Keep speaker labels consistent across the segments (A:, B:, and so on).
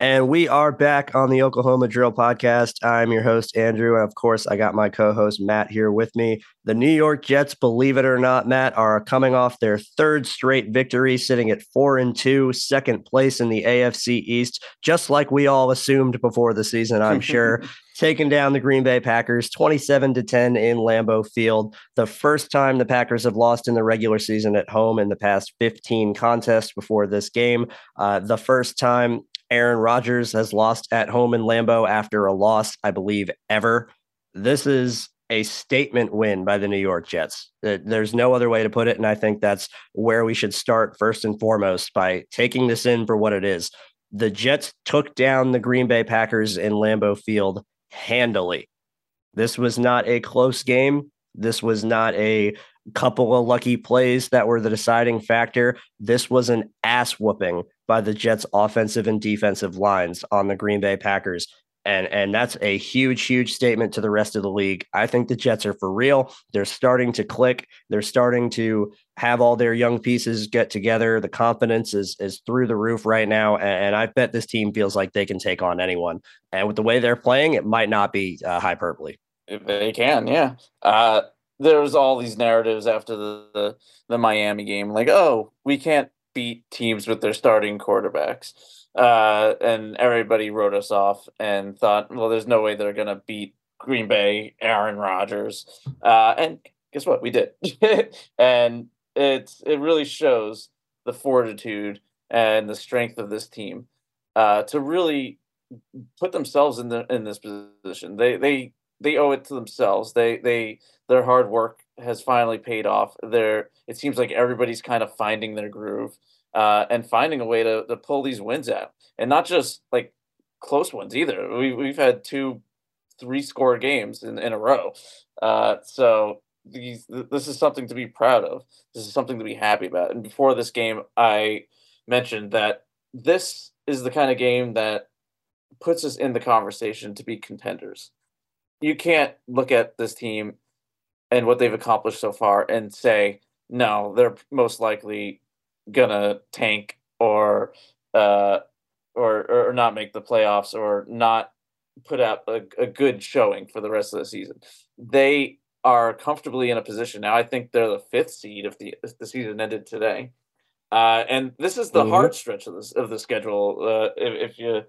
A: And we are back on the Oklahoma Drill Podcast. I'm your host, Andrew. And of course, I got my co host, Matt, here with me. The New York Jets, believe it or not, Matt, are coming off their third straight victory, sitting at four and two, second place in the AFC East, just like we all assumed before the season, I'm sure. Taking down the Green Bay Packers 27 to 10 in Lambeau Field. The first time the Packers have lost in the regular season at home in the past 15 contests before this game. Uh, the first time Aaron Rodgers has lost at home in Lambeau after a loss, I believe, ever. This is a statement win by the New York Jets. There's no other way to put it. And I think that's where we should start first and foremost by taking this in for what it is. The Jets took down the Green Bay Packers in Lambeau Field handily. This was not a close game. This was not a couple of lucky plays that were the deciding factor. This was an ass whooping by the Jets' offensive and defensive lines on the Green Bay Packers. And, and that's a huge, huge statement to the rest of the league. I think the Jets are for real. They're starting to click. They're starting to have all their young pieces get together. The confidence is is through the roof right now, and, and I bet this team feels like they can take on anyone. And with the way they're playing, it might not be uh, hyperbole.
B: They can, yeah. Uh, there's all these narratives after the, the, the Miami game, like, oh, we can't beat teams with their starting quarterbacks. Uh, and everybody wrote us off and thought, well, there's no way they're gonna beat Green Bay, Aaron Rodgers. Uh, and guess what? We did. and it's it really shows the fortitude and the strength of this team uh, to really put themselves in the in this position. They they they owe it to themselves. They they their hard work has finally paid off. They're it seems like everybody's kind of finding their groove uh, and finding a way to to pull these wins out, and not just like close ones either. We we've had two three score games in, in a row. Uh, so these this is something to be proud of. This is something to be happy about. And before this game, I mentioned that this is the kind of game that puts us in the conversation to be contenders you can't look at this team and what they've accomplished so far and say no they're most likely gonna tank or uh or or not make the playoffs or not put out a, a good showing for the rest of the season. They are comfortably in a position now. I think they're the fifth seed if the if the season ended today. Uh and this is the mm-hmm. hard stretch of this of the schedule uh if, if you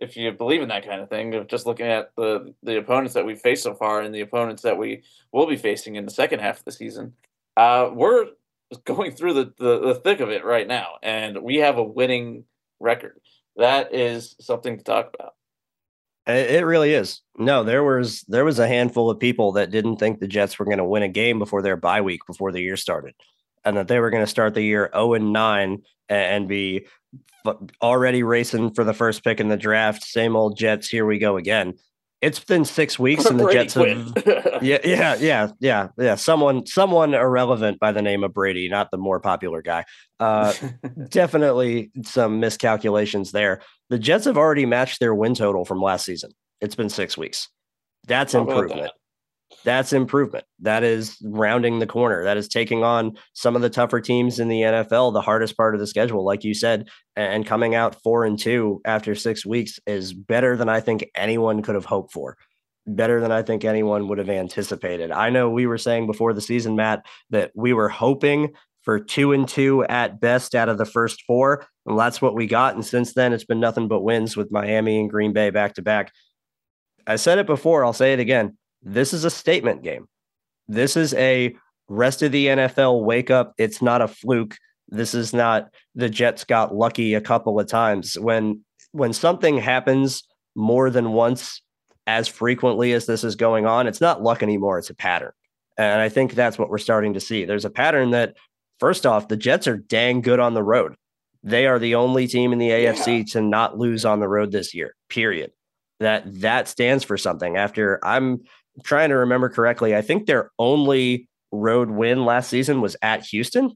B: if you believe in that kind of thing, of just looking at the the opponents that we've faced so far and the opponents that we will be facing in the second half of the season, uh, we're going through the, the, the thick of it right now, and we have a winning record. That is something to talk about.
A: It really is. No, there was there was a handful of people that didn't think the Jets were going to win a game before their bye week before the year started, and that they were going to start the year zero oh and nine and be already racing for the first pick in the draft. Same old Jets. Here we go again. it's been six weeks and the
B: Brady
A: Jets have yeah, yeah, yeah, yeah, yeah. Someone, someone irrelevant by the name of Brady, not the more popular guy. Uh, definitely some miscalculations there. The Jets have already matched their win total from last season. It's been six weeks. That's
B: How
A: improvement.
B: that?
A: That's improvement. That is rounding the corner. That is taking on some of the tougher teams in the NFL, the hardest part of the schedule, like you said, and coming out four and two after six weeks is better than I think anyone could have hoped for. Better than I think anyone would have anticipated. I know we were saying before the season, Matt, that we were hoping for two and two at best out of the first four. And that's what we got. And since then, it's been nothing but wins with Miami and Green Bay back to back. I said it before, I'll say it again. This is a statement game. This is a rest of the NFL wake up. It's not a fluke. This is not the Jets got lucky a couple of times. When when something happens more than once as frequently as this is going on, it's not luck anymore, it's a pattern. And I think that's what we're starting to see. There's a pattern that first off, the Jets are dang good on the road. They are the only team in the AFC to not lose on the road this year. Period. That that stands for something. After I'm trying to remember correctly, I think their only road win last season was at Houston.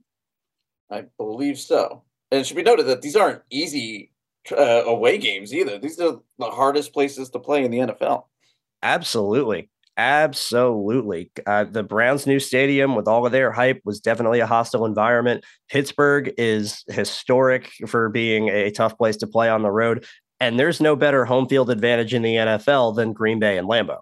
B: I believe so. And it should be noted that these aren't easy uh, away games either. These are the hardest places to play in the NFL.
A: Absolutely. Absolutely. Uh, the Browns' new stadium, with all of their hype, was definitely a hostile environment. Pittsburgh is historic for being a tough place to play on the road. And there's no better home field advantage in the NFL than Green Bay and Lambeau.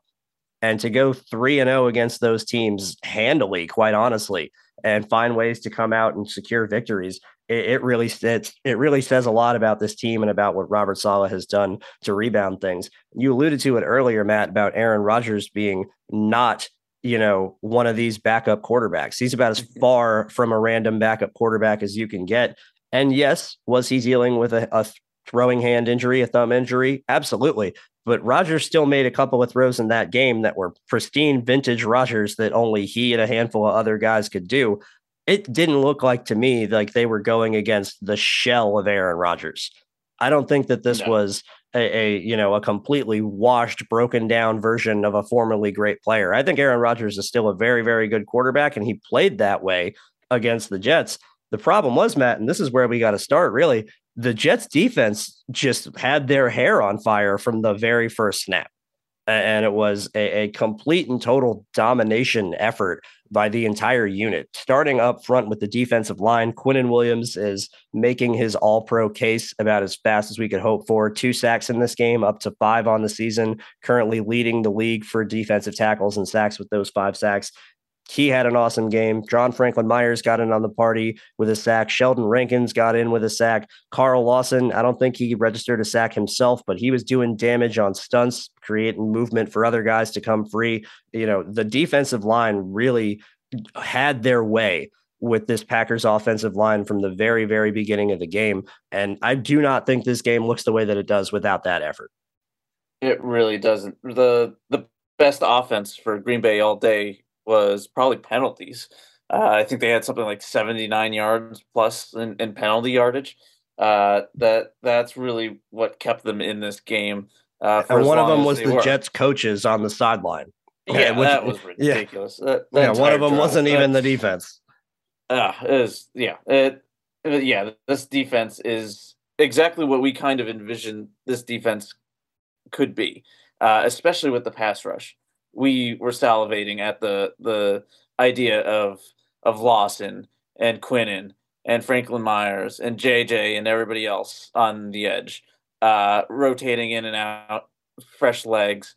A: And to go 3 and 0 against those teams handily, quite honestly, and find ways to come out and secure victories, it, it really it, it really says a lot about this team and about what Robert Saleh has done to rebound things. You alluded to it earlier, Matt, about Aaron Rodgers being not you know one of these backup quarterbacks. He's about as mm-hmm. far from a random backup quarterback as you can get. And yes, was he dealing with a, a throwing hand injury, a thumb injury? Absolutely. But Rodgers still made a couple of throws in that game that were pristine vintage Rodgers that only he and a handful of other guys could do. It didn't look like to me like they were going against the shell of Aaron Rodgers. I don't think that this
B: No.
A: was a, a you know a completely washed, broken down version of a formerly great player. I think Aaron Rodgers is still a very, very good quarterback, and he played that way against the Jets. The problem was, Matt, and this is where we got to start really. The Jets defense just had their hair on fire from the very first snap. And it was a, a complete and total domination effort by the entire unit. Starting up front with the defensive line, Quinnen Williams is making his all pro case about as fast as we could hope for. Two sacks in this game, up to five on the season, currently leading the league for defensive tackles and sacks with those five sacks. He had an awesome game. John Franklin Myers got in on the party with a sack. Sheldon Rankins got in with a sack. Carl Lawson, I don't think he registered a sack himself, but he was doing damage on stunts, creating movement for other guys to come free. You know, the defensive line really had their way with this Packers offensive line from the very, very beginning of the game. And I do not think this game looks the way that it does without that effort.
B: It really doesn't. the The best offense for Green Bay all day was probably penalties. Uh, I think they had something like seventy nine yards plus in, in penalty yardage. Uh, that that's really what kept them in this game. Uh, for
A: And one of them was the
B: were.
A: Jets coaches on the sideline.
B: Yeah,
A: which-
B: that was
A: yeah.
B: ridiculous. That- that
A: Yeah, one of them
B: drive.
A: wasn't even the defense.
B: Uh, it yeah. It, it- yeah, this defense is exactly what we kind of envisioned this defense could be, uh, especially with the pass rush. We were salivating at the the idea of of Lawson and Quinnen and Franklin Myers and JJ and everybody else on the edge, uh, rotating in and out, fresh legs,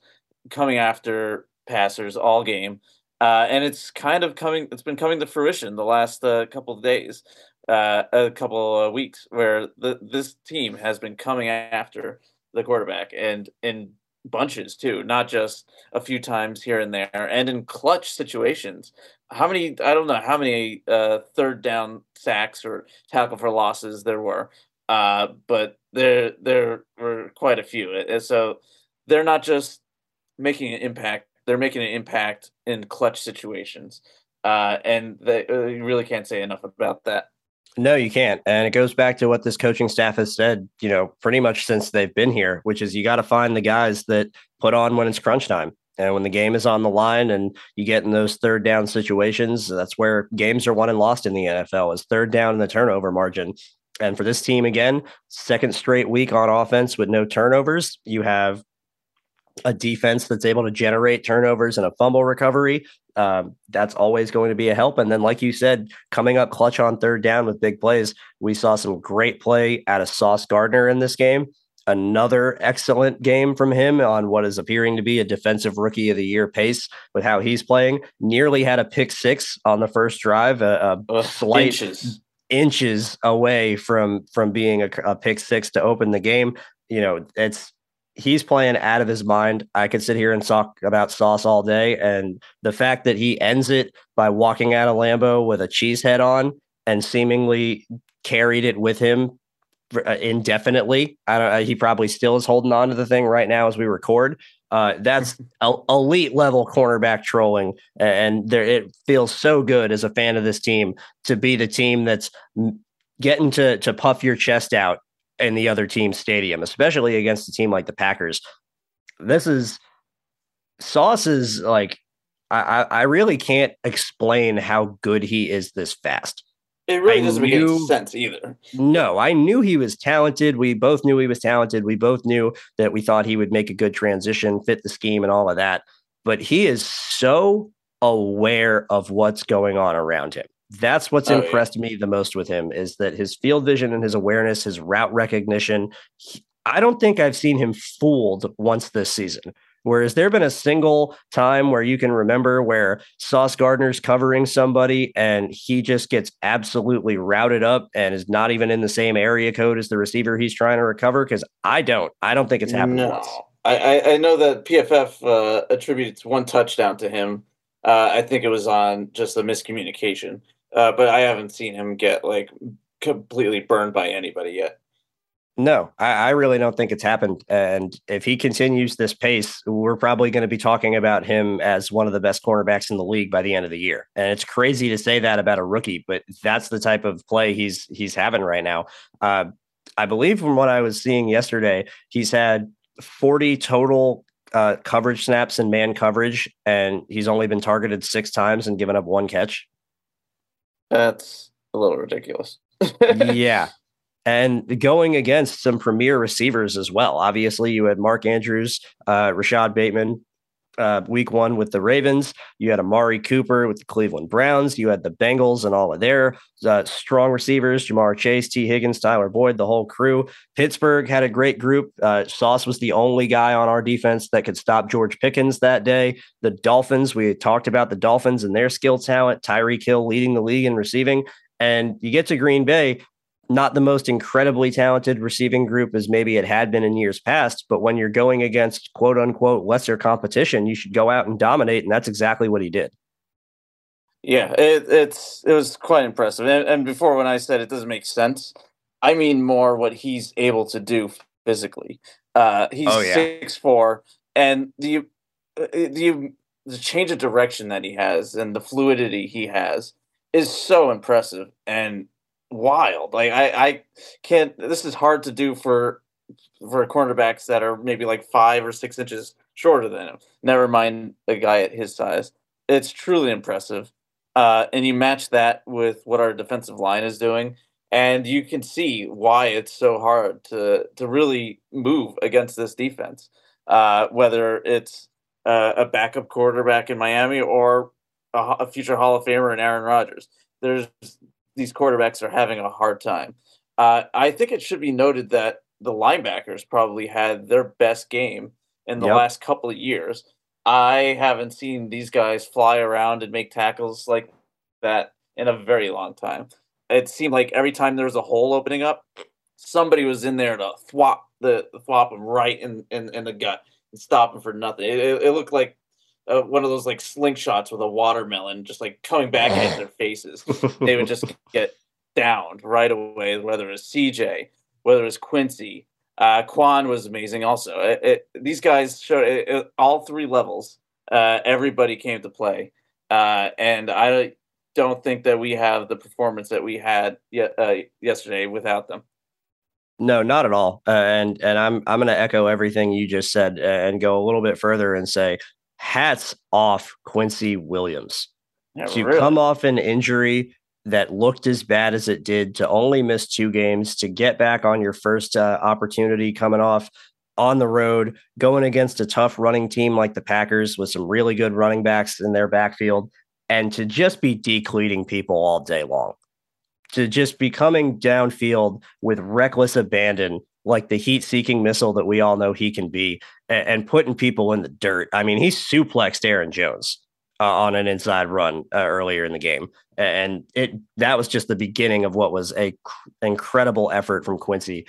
B: coming after passers all game uh, and it's kind of coming. It's been coming to fruition the last uh, couple of days, uh, a couple of weeks, where the this team has been coming after the quarterback and in bunches too, not just a few times here and there, and in clutch situations. How many? I don't know how many uh, third down sacks or tackle for losses there were, uh, but there there were quite a few. And so they're not just making an impact they're making an impact in clutch situations, uh, and they, uh, you really can't say enough about that.
A: No, you can't. And it goes back to what this coaching staff has said, you know, pretty much since they've been here, which is you got to find the guys that put on when it's crunch time. And when the game is on the line and you get in those third down situations, that's where games are won and lost in the NFL is third down in the turnover margin. And for this team, again, second straight week on offense with no turnovers, you have a defense that's able to generate turnovers and a fumble recovery. Um, that's always going to be a help. And then, like you said, coming up clutch on third down with big plays, we saw some great play out of Sauce Gardner in this game. Another excellent game from him on what is appearing to be a defensive rookie of the year pace with how he's playing. Nearly had a pick six on the first drive, a, a Ugh, slight inches. inches away from from being a, a pick six to open the game. You know, it's he's playing out of his mind. I could sit here and talk about Sauce all day. And the fact that he ends it by walking out of Lambeau with a cheese head on and seemingly carried it with him uh, indefinitely. I don't. Uh, he probably still is holding on to the thing right now as we record. Uh, that's elite level cornerback trolling, and there it feels so good as a fan of this team to be the team that's getting to to puff your chest out in the other team's stadium, especially against a team like the Packers. This is Sauce is like I, I really can't explain how good he is this fast.
B: It really I doesn't knew, make any sense either.
A: No, I knew he was talented. We both knew he was talented. We both knew that we thought he would make a good transition, fit the scheme, and all of that. But he is so aware of what's going on around him. That's what's oh, impressed yeah. me the most with him is that his field vision and his awareness, his route recognition. He, I don't think I've seen him fooled once this season. Whereas there been a single time where you can remember where Sauce Gardner's covering somebody and he just gets absolutely routed up and is not even in the same area code as the receiver he's trying to recover? Because I don't. I don't think it's happened no. once.
B: I, I know that PFF uh, attributes one touchdown to him. Uh, I think it was on just a miscommunication. Uh, but I haven't seen him get like completely burned by anybody yet.
A: No, I, I, really don't think it's happened. And if he continues this pace, we're probably going to be talking about him as one of the best cornerbacks in the league by the end of the year. And it's crazy to say that about a rookie, but that's the type of play he's he's having right now. Uh, I believe from what I was seeing yesterday, he's had 40 total uh, coverage snaps and man coverage, and he's only been targeted six times and given up one catch.
B: That's a little ridiculous.
A: yeah. And going against some premier receivers as well. Obviously, you had Mark Andrews, uh, Rashod Bateman, uh, week one with the Ravens. You had Amari Cooper with the Cleveland Browns. You had the Bengals and all of their uh, strong receivers Ja'Marr Chase, Tee Higgins, Tyler Boyd, the whole crew. Pittsburgh had a great group. Uh, Sauce was the only guy on our defense that could stop George Pickens that day. The Dolphins, we talked about the Dolphins and their skill talent. Tyreek Hill leading the league in receiving. And you get to Green Bay, not the most incredibly talented receiving group as maybe it had been in years past. But when you're going against quote unquote lesser competition, you should go out and dominate. And that's exactly what he did.
B: Yeah, it, it's it was quite impressive. And, and before, when I said it doesn't make sense, I mean more what he's able to do physically. Uh, he's oh, yeah. six four, and the the the change of direction that he has and the fluidity he has is so impressive. And wild. Like I, I can't. This is hard to do for for cornerbacks that are maybe like five or six inches shorter than him. Never mind a guy at his size. It's truly impressive. Uh, and you match that with what our defensive line is doing, and you can see why it's so hard to to really move against this defense. Uh, whether it's uh, a backup quarterback in Miami or a, a future Hall of Famer in Aaron Rodgers, there's these quarterbacks are having a hard time. Uh, I think it should be noted that the linebackers probably had their best game in the yep. last couple of years. I haven't seen these guys fly around and make tackles like that in a very long time. It seemed like every time there was a hole opening up, somebody was in there to thwop the thwop them right in, in, in the gut and stop them for nothing. It, it, it looked like uh, one of those like slingshots with a watermelon just like coming back at their faces. they would just get downed right away, whether it's CJ, whether it's Quincy. Uh, Quan was amazing also. It, it, these guys showed it, all three levels. Uh, everybody came to play. Uh, and I don't think that we have the performance that we had uh, yesterday without them.
A: No, not at all. Uh, and and I'm I'm going to echo everything you just said and go a little bit further and say hats off Quincy Williams. Yeah, to really? come off an injury that looked as bad as it did to only miss two games to get back on your first uh, opportunity coming off on the road going against a tough running team like the Packers with some really good running backs in their backfield and to just be decleating people all day long to just be coming downfield with reckless abandon like the heat seeking missile that we all know he can be and, and, putting people in the dirt. I mean, he suplexed Aaron Jones uh, on an inside run uh, earlier in the game. And it that was just the beginning of what was a cr- incredible effort from Quincy.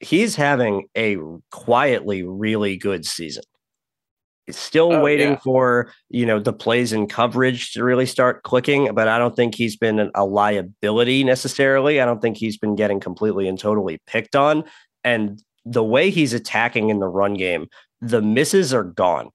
A: He's having a quietly really good season. Still oh, waiting yeah. for you know the plays and coverage to really start clicking, but I don't think he's been a liability necessarily. I don't think he's been getting completely and totally picked on. And the way he's attacking in the run game, the misses are gone.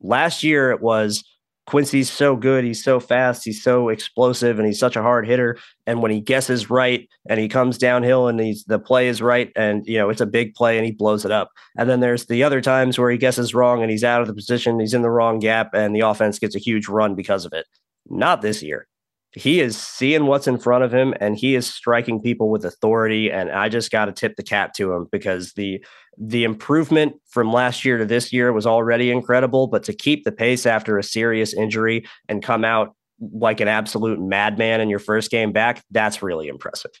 A: Last year it was Quincy's so good. He's so fast. He's so explosive, and he's such a hard hitter. And when he guesses right, and he comes downhill, and he's the play is right, and you know it's a big play, and he blows it up. And then there's the other times where he guesses wrong, and he's out of the position, he's in the wrong gap, and the offense gets a huge run because of it. Not this year he is seeing what's in front of him and he is striking people with authority and i just got to tip the cap to him because the the improvement from last year to this year was already incredible but to keep the pace after a serious injury and come out like an absolute madman in your first game back that's really impressive.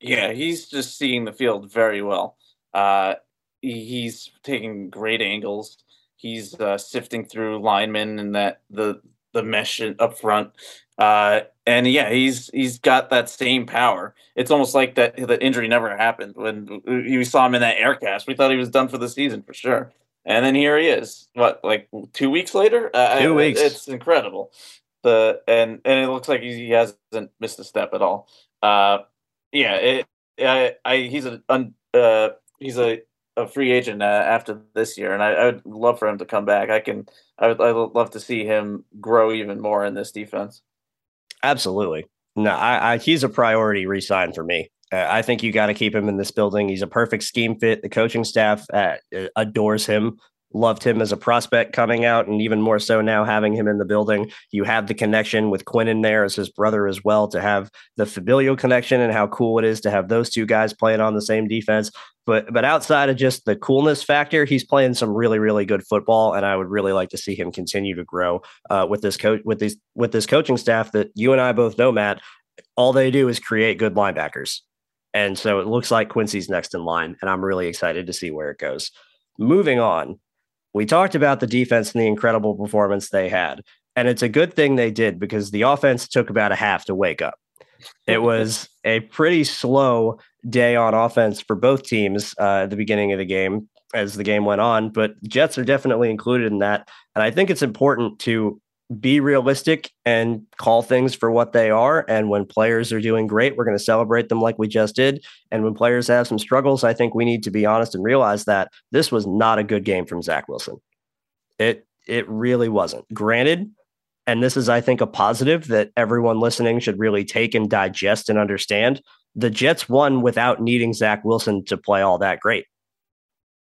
B: Yeah he's just seeing the field very well. Uh he's taking great angles. He's uh, sifting through linemen and that the the mesh up front uh, and yeah, he's he's got that same power. It's almost like that that injury never happened when we saw him in that air cast. We thought he was done for the season for sure. And then here he is. What like two weeks later?
A: Uh, two weeks.
B: It's incredible. The and and it looks like he hasn't missed a step at all. Uh, yeah, it, I, I he's a uh, he's a a free agent uh, after this year, and I, I, would love for him to come back. I can, I would, I would love to see him grow even more in this defense.
A: Absolutely. No, I, I he's a priority resign for me. Uh, I think you got to keep him in this building. He's a perfect scheme fit. The coaching staff uh, adores him loved him as a prospect coming out, and even more so now having him in the building. You have the connection with Quinnen there as his brother as well to have the familial connection and how cool it is to have those two guys playing on the same defense. But but outside of just the coolness factor, he's playing some really really good football, and I would really like to see him continue to grow uh, with this coach with this with this coaching staff that you and I both know, Matt. All they do is create good linebackers. And so it looks like Quincy's next in line, and I'm really excited to see where it goes. Moving on, we talked about the defense and the incredible performance they had. And it's a good thing they did because the offense took about a half to wake up. It was a pretty slow day on offense for both teams uh, at the beginning of the game as the game went on, but Jets are definitely included in that. And I think it's important to be realistic and call things for what they are. And when players are doing great, we're going to celebrate them like we just did. And when players have some struggles, I think we need to be honest and realize that this was not a good game from Zach Wilson. It it really wasn't. Granted, and this is, I think, a positive that everyone listening should really take and digest and understand. The Jets won without needing Zach Wilson to play all that great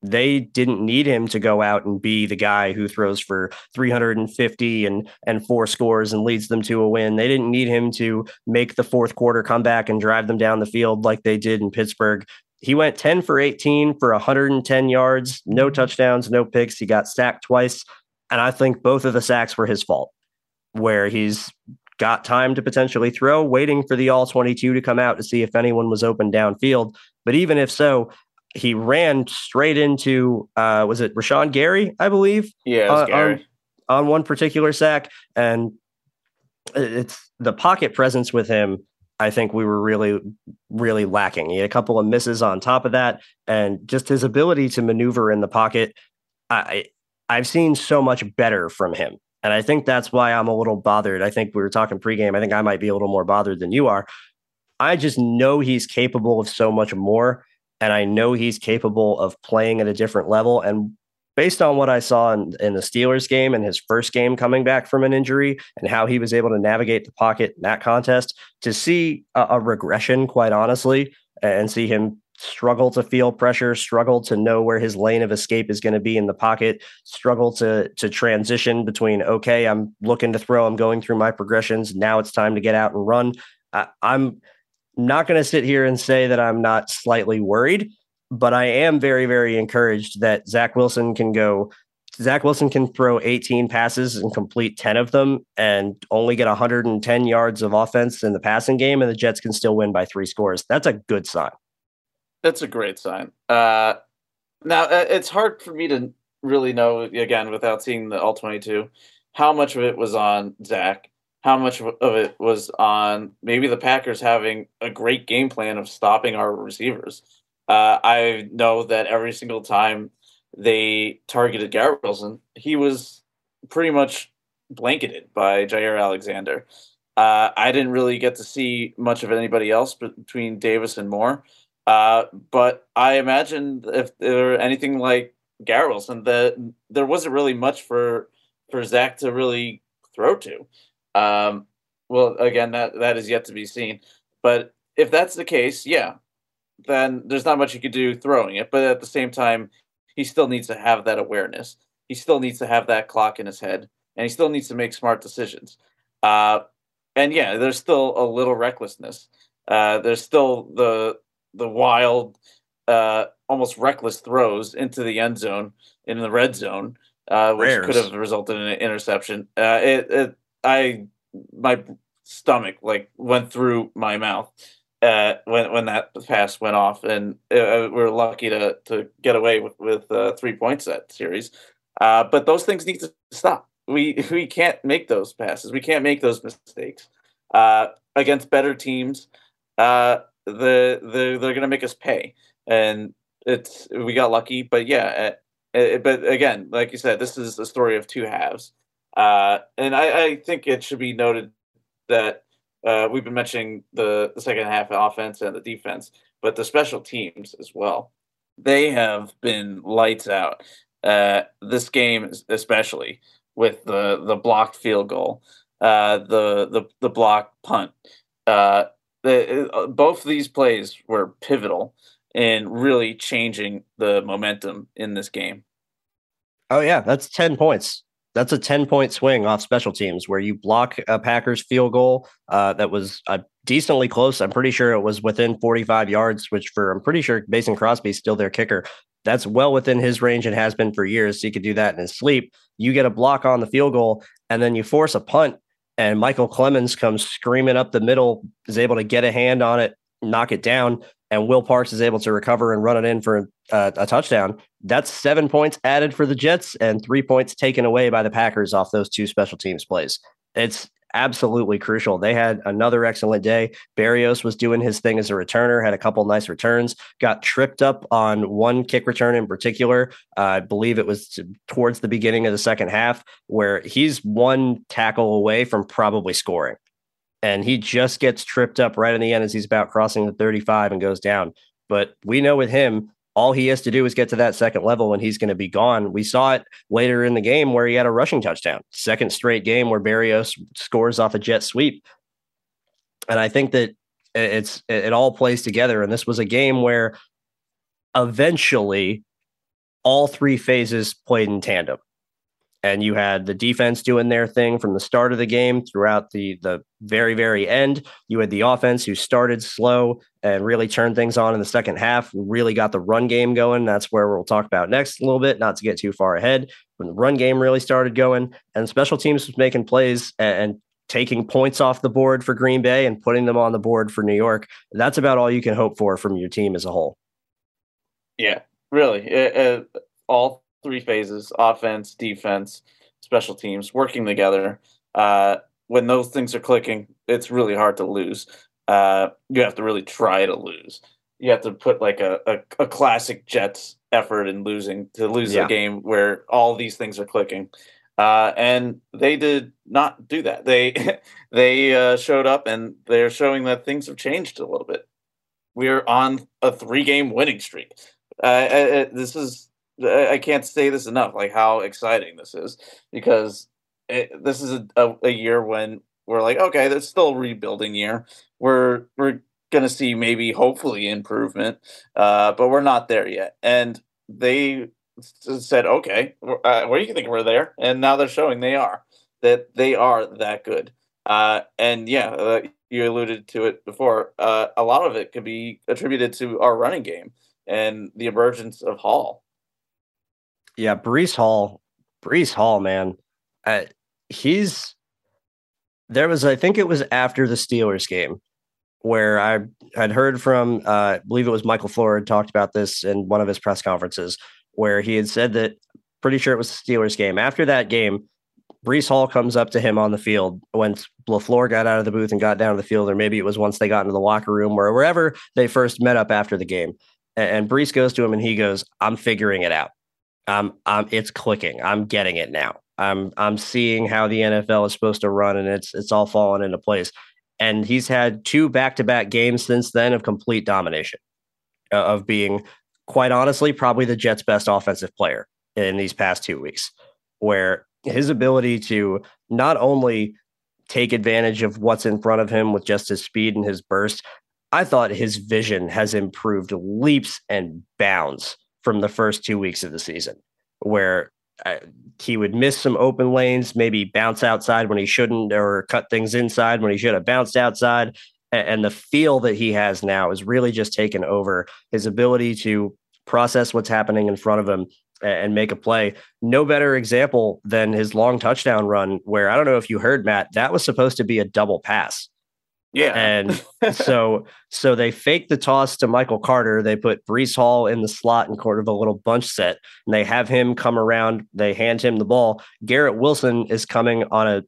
A: they didn't need him to go out and be the guy who throws for 350 and and four scores and leads them to a win. They didn't need him to make the fourth quarter comeback and drive them down the field like they did in Pittsburgh. He went 10 for 18 for 110 yards, no touchdowns, no picks. He got sacked twice, and I think both of the sacks were his fault. Where he's got time to potentially throw, waiting for the all 22 to come out to see if anyone was open downfield. But even if so, he ran straight into uh, was it Rashan Gary, I believe?
B: Yeah, uh,
A: on, on, one particular sack, and it's the pocket presence with him. I think we were really, really lacking. He had a couple of misses on top of that, and just his ability to maneuver in the pocket. I I've seen so much better from him, and I think that's why I'm a little bothered. I think we were talking pregame. I think I might be a little more bothered than you are. I just know he's capable of so much more and I know he's capable of playing at a different level. And based on what I saw in, in the Steelers game and his first game coming back from an injury and how he was able to navigate the pocket in that contest, to see a, a regression, quite honestly, and see him struggle to feel pressure, struggle to know where his lane of escape is going to be in the pocket, struggle to to transition between okay, I'm looking to throw, I'm going through my progressions, now it's time to get out and run. I, I'm not going to sit here and say that I'm not slightly worried, but I am very, very encouraged that Zach Wilson can go. Zach Wilson can throw 18 passes and complete 10 of them and only get 110 yards of offense in the passing game, and the Jets can still win by three scores. That's a good sign.
B: That's a great sign. Uh, now, uh, it's hard for me to really know, again, without seeing the all 22, how much of it was on Zach how much of it was on maybe the Packers having a great game plan of stopping our receivers. Uh, I know that every single time they targeted Garrett Wilson, he was pretty much blanketed by Jaire Alexander. Uh, I didn't really get to see much of anybody else between Davis and Moore. Uh, but I imagine if there anything like Garrett Wilson, that there wasn't really much for for Zach to really throw to. Um, well, again, that that is yet to be seen. But if that's the case, yeah, then there's not much you could do throwing it. But at the same time, he still needs to have that awareness. He still needs to have that clock in his head, and he still needs to make smart decisions. Uh, and yeah, there's still a little recklessness. Uh, there's still the the wild, uh, almost reckless throws into the end zone in the red zone, uh, which Rares. could have resulted in an interception. Uh, it, it I my stomach like went through my mouth uh, when when that pass went off, and uh, we are lucky to to get away with with uh, three points that series. Uh, but those things need to stop. We we can't make those passes. We can't make those mistakes uh, against better teams. Uh, the the they're going to make us pay, and it's we got lucky. But yeah, but again, like you said, this is a story of two halves. Uh, and I, I, think it should be noted that uh, we've been mentioning the, the second half offense and the defense, but the special teams as well. They have been lights out. Uh, this game, especially with the the blocked field goal, uh, the the the block punt. The, uh, both these plays were pivotal in really changing the momentum in this game.
A: Oh yeah, that's ten points that's a 10 point swing off special teams where you block a Packers field goal uh, that was uh, decently close. I'm pretty sure it was within 45 yards, which for I'm pretty sure Mason Crosby's still their kicker. That's well within his range and has been for years. So he could do that in his sleep. You get a block on the field goal and then you force a punt, and Michael Clemons comes screaming up the middle, is able to get a hand on it, knock it down, and Will Parks is able to recover and run it in for uh, a touchdown. That's seven points added for the Jets and three points taken away by the Packers off those two special teams plays. It's absolutely crucial. They had another excellent day. Barrios was doing his thing as a returner, had a couple nice returns, got tripped up on one kick return in particular. Uh, I believe it was to, towards the beginning of the second half, where he's one tackle away from probably scoring and he just gets tripped up right in the end as he's about crossing the 35 and goes down. But we know with him, all he has to do is get to that second level and he's going to be gone. We saw it later in the game where he had a rushing touchdown, second straight game where Barrios scores off a jet sweep. And I think that it's it all plays together. And this was a game where eventually all three phases played in tandem and you had the defense doing their thing from the start of the game throughout the the very very end. You had the offense who started slow and really turned things on in the second half really got the run game going. That's where we'll talk about next a little bit not to get too far ahead when the run game really started going and special teams was making plays and, and taking points off the board for green bay and putting them on the board for new york. That's about all you can hope for from your team as a whole.
B: Yeah really. It, all three phases offense, defense, special teams working together. Uh, when those things are clicking, it's really hard to lose. Uh, you have to really try to lose. You have to put like a, a, a classic Jets effort in losing to lose yeah. a game where all these things are clicking. Uh, and they did not do that. They they uh, showed up and they're showing that things have changed a little bit. We're on a three game winning streak. Uh, uh, uh, this is I can't say this enough, like how exciting this is because it, this is a, a, a year when we're like, okay, that's still rebuilding year. We're we're gonna see maybe hopefully improvement, uh, but we're not there yet. And they said, okay, uh, what do you think we're there? And now they're showing they are that they are that good. Uh, and yeah, uh, you alluded to it before. Uh, a lot of it could be attributed to our running game and the emergence of Hall.
A: Yeah, Breece Hall, Breece Hall, man, uh, he's there was I think it was after the Steelers game where I had heard from uh, I believe it was Michael LaFleur talked about this in one of his press conferences where he had said that pretty sure it was the Steelers game. After that game, Breece Hall comes up to him on the field when LaFleur got out of the booth and got down to the field, or maybe it was once they got into the locker room or wherever they first met up after the game. And, and Breece goes to him and he goes, I'm figuring it out. I'm, I'm, it's clicking. I'm getting it now. I'm, I'm seeing how the NFL is supposed to run and it's, it's all falling into place. And he's had two back to back games since then of complete domination, uh, of being, quite honestly, probably the Jets' best offensive player in these past two weeks, where his ability to not only take advantage of what's in front of him with just his speed and his burst, I thought his vision has improved leaps and bounds from the first two weeks of the season, where uh, he would miss some open lanes, maybe bounce outside when he shouldn't, or cut things inside when he should have bounced outside. And the feel that he has now is really just taken over his ability to process what's happening in front of him and make a play. No better example than his long touchdown run, where I don't know if you heard Matt, that was supposed to be a double pass.
B: Yeah.
A: And so so they fake the toss to Michael Carter. They put Breece Hall in the slot in court of a little bunch set, and they have him come around. They hand him the ball. Garrett Wilson is coming on a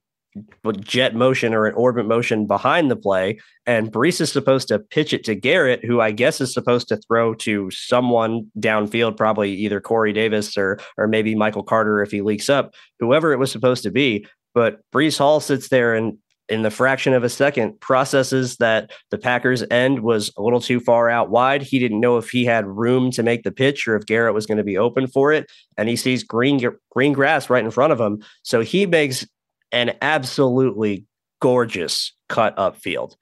A: jet motion or an orbit motion behind the play. And Breece is supposed to pitch it to Garrett, who I guess is supposed to throw to someone downfield, probably either Corey Davis or or maybe Michael Carter if he leaks up, whoever it was supposed to be. But Breece Hall sits there and in the fraction of a second processes that the Packers end was a little too far out wide. He didn't know if he had room to make the pitch or if Garrett was going to be open for it. And he sees green green grass right in front of him. So he makes an absolutely gorgeous cut upfield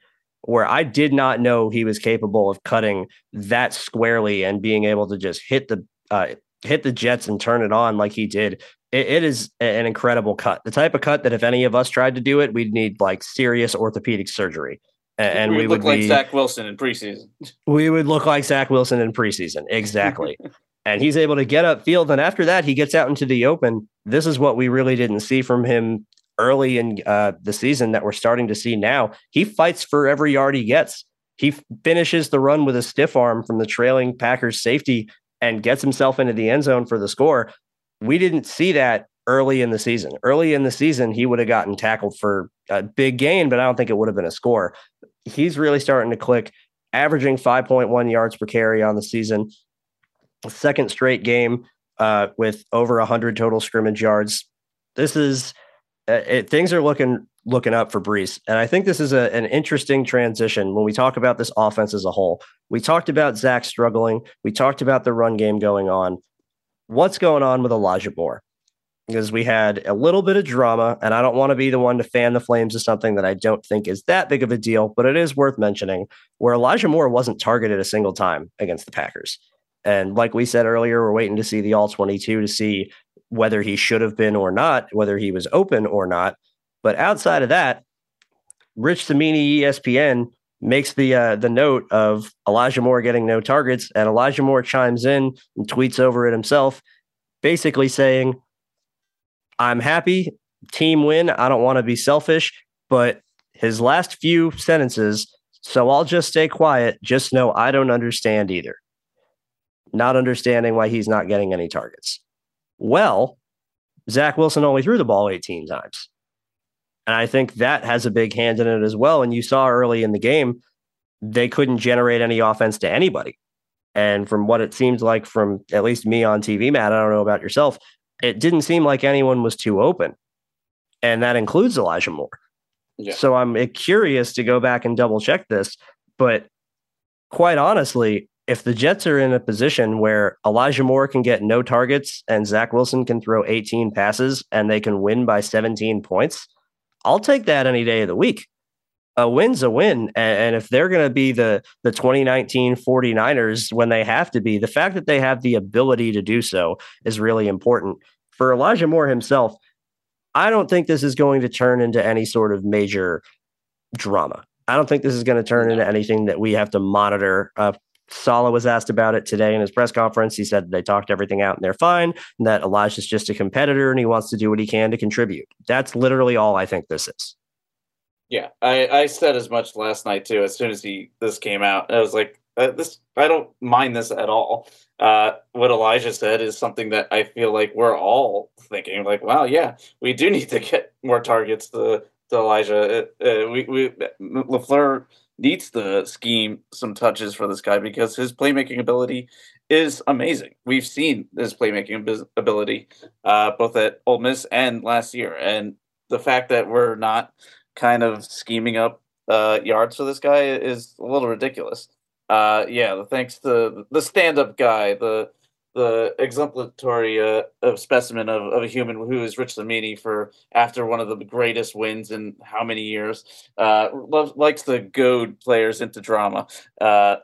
A: where I did not know he was capable of cutting that squarely and being able to just hit the uh, hit the Jets and turn it on like he did. It, it is an incredible cut. The type of cut that if any of us tried to do it, we'd need like serious orthopedic surgery. And,
B: we,
A: we
B: would look
A: be,
B: like Zach Wilson in preseason.
A: we would look like Zach Wilson in preseason. Exactly. and he's able to get upfield. And after that, he gets out into the open. This is what we really didn't see from him early in uh, the season that we're starting to see now. He fights for every yard he gets. He finishes the run with a stiff arm from the trailing Packers safety and gets himself into the end zone for the score. We didn't see that early in the season. Early in the season, he would have gotten tackled for a big gain, but I don't think it would have been a score. He's really starting to click, averaging 5.1 yards per carry on the season. Second straight game uh, with over 100 total scrimmage yards. This is uh, it, things are looking looking up for Breece. and I think this is a, an interesting transition when we talk about this offense as a whole. We talked about Zach struggling. We talked about the run game going on. What's going on with Elijah Moore? Because we had a little bit of drama, and I don't want to be the one to fan the flames of something that I don't think is that big of a deal, but it is worth mentioning where Elijah Moore wasn't targeted a single time against the Packers. And like we said earlier, we're waiting to see the all 22 to see whether he should have been or not, whether he was open or not. But outside of that, Rich Cimini, ESPN, makes the uh, the note of Elijah Moore getting no targets, and Elijah Moore chimes in and tweets over it himself, basically saying, "I'm happy, team win. I don't want to be selfish, but his last few sentences. So I'll just stay quiet. Just know I don't understand either. Not understanding why he's not getting any targets." Well, Zach Wilson only threw the ball 18 times. And I think that has a big hand in it as well. And you saw early in the game, they couldn't generate any offense to anybody. And from what it seems like from at least me on TV, Matt, I don't know about yourself, it didn't seem like anyone was too open. And that includes Elijah Moore.
B: Yeah.
A: So I'm curious to go back and double check this. But quite honestly, if the Jets are in a position where Elijah Moore can get no targets and Zach Wilson can throw 18 passes and they can win by 17 points, I'll take that any day of the week. A win's a win. And if they're going to be the, the 2019 49ers when they have to be, the fact that they have the ability to do so is really important. For Elijah Moore himself, I don't think this is going to turn into any sort of major drama. I don't think this is going to turn into anything that we have to monitor. Uh, Saleh was asked about it today in his press conference. He said they talked everything out and they're fine, and that Elijah's just a competitor and he wants to do what he can to contribute. That's literally all I think this is.
B: Yeah, I, I said as much last night too. As soon as he this came out, I was like, uh, "This I don't mind this at all." Uh, what Elijah said is something that I feel like we're all thinking, like, "Wow, yeah, we do need to get more targets to, to Elijah." Uh, uh we we LaFleur needs to scheme some touches for this guy because his playmaking ability is amazing. We've seen his playmaking ability uh, both at Ole Miss and last year, and the fact that we're not kind of scheming up uh, yards for this guy is a little ridiculous. Uh, yeah, thanks to the stand-up guy, the the exemplary uh, of specimen of, of a human who is Rich Cimini for after one of the greatest wins in how many years. Uh, loves, likes to goad players into drama. Uh,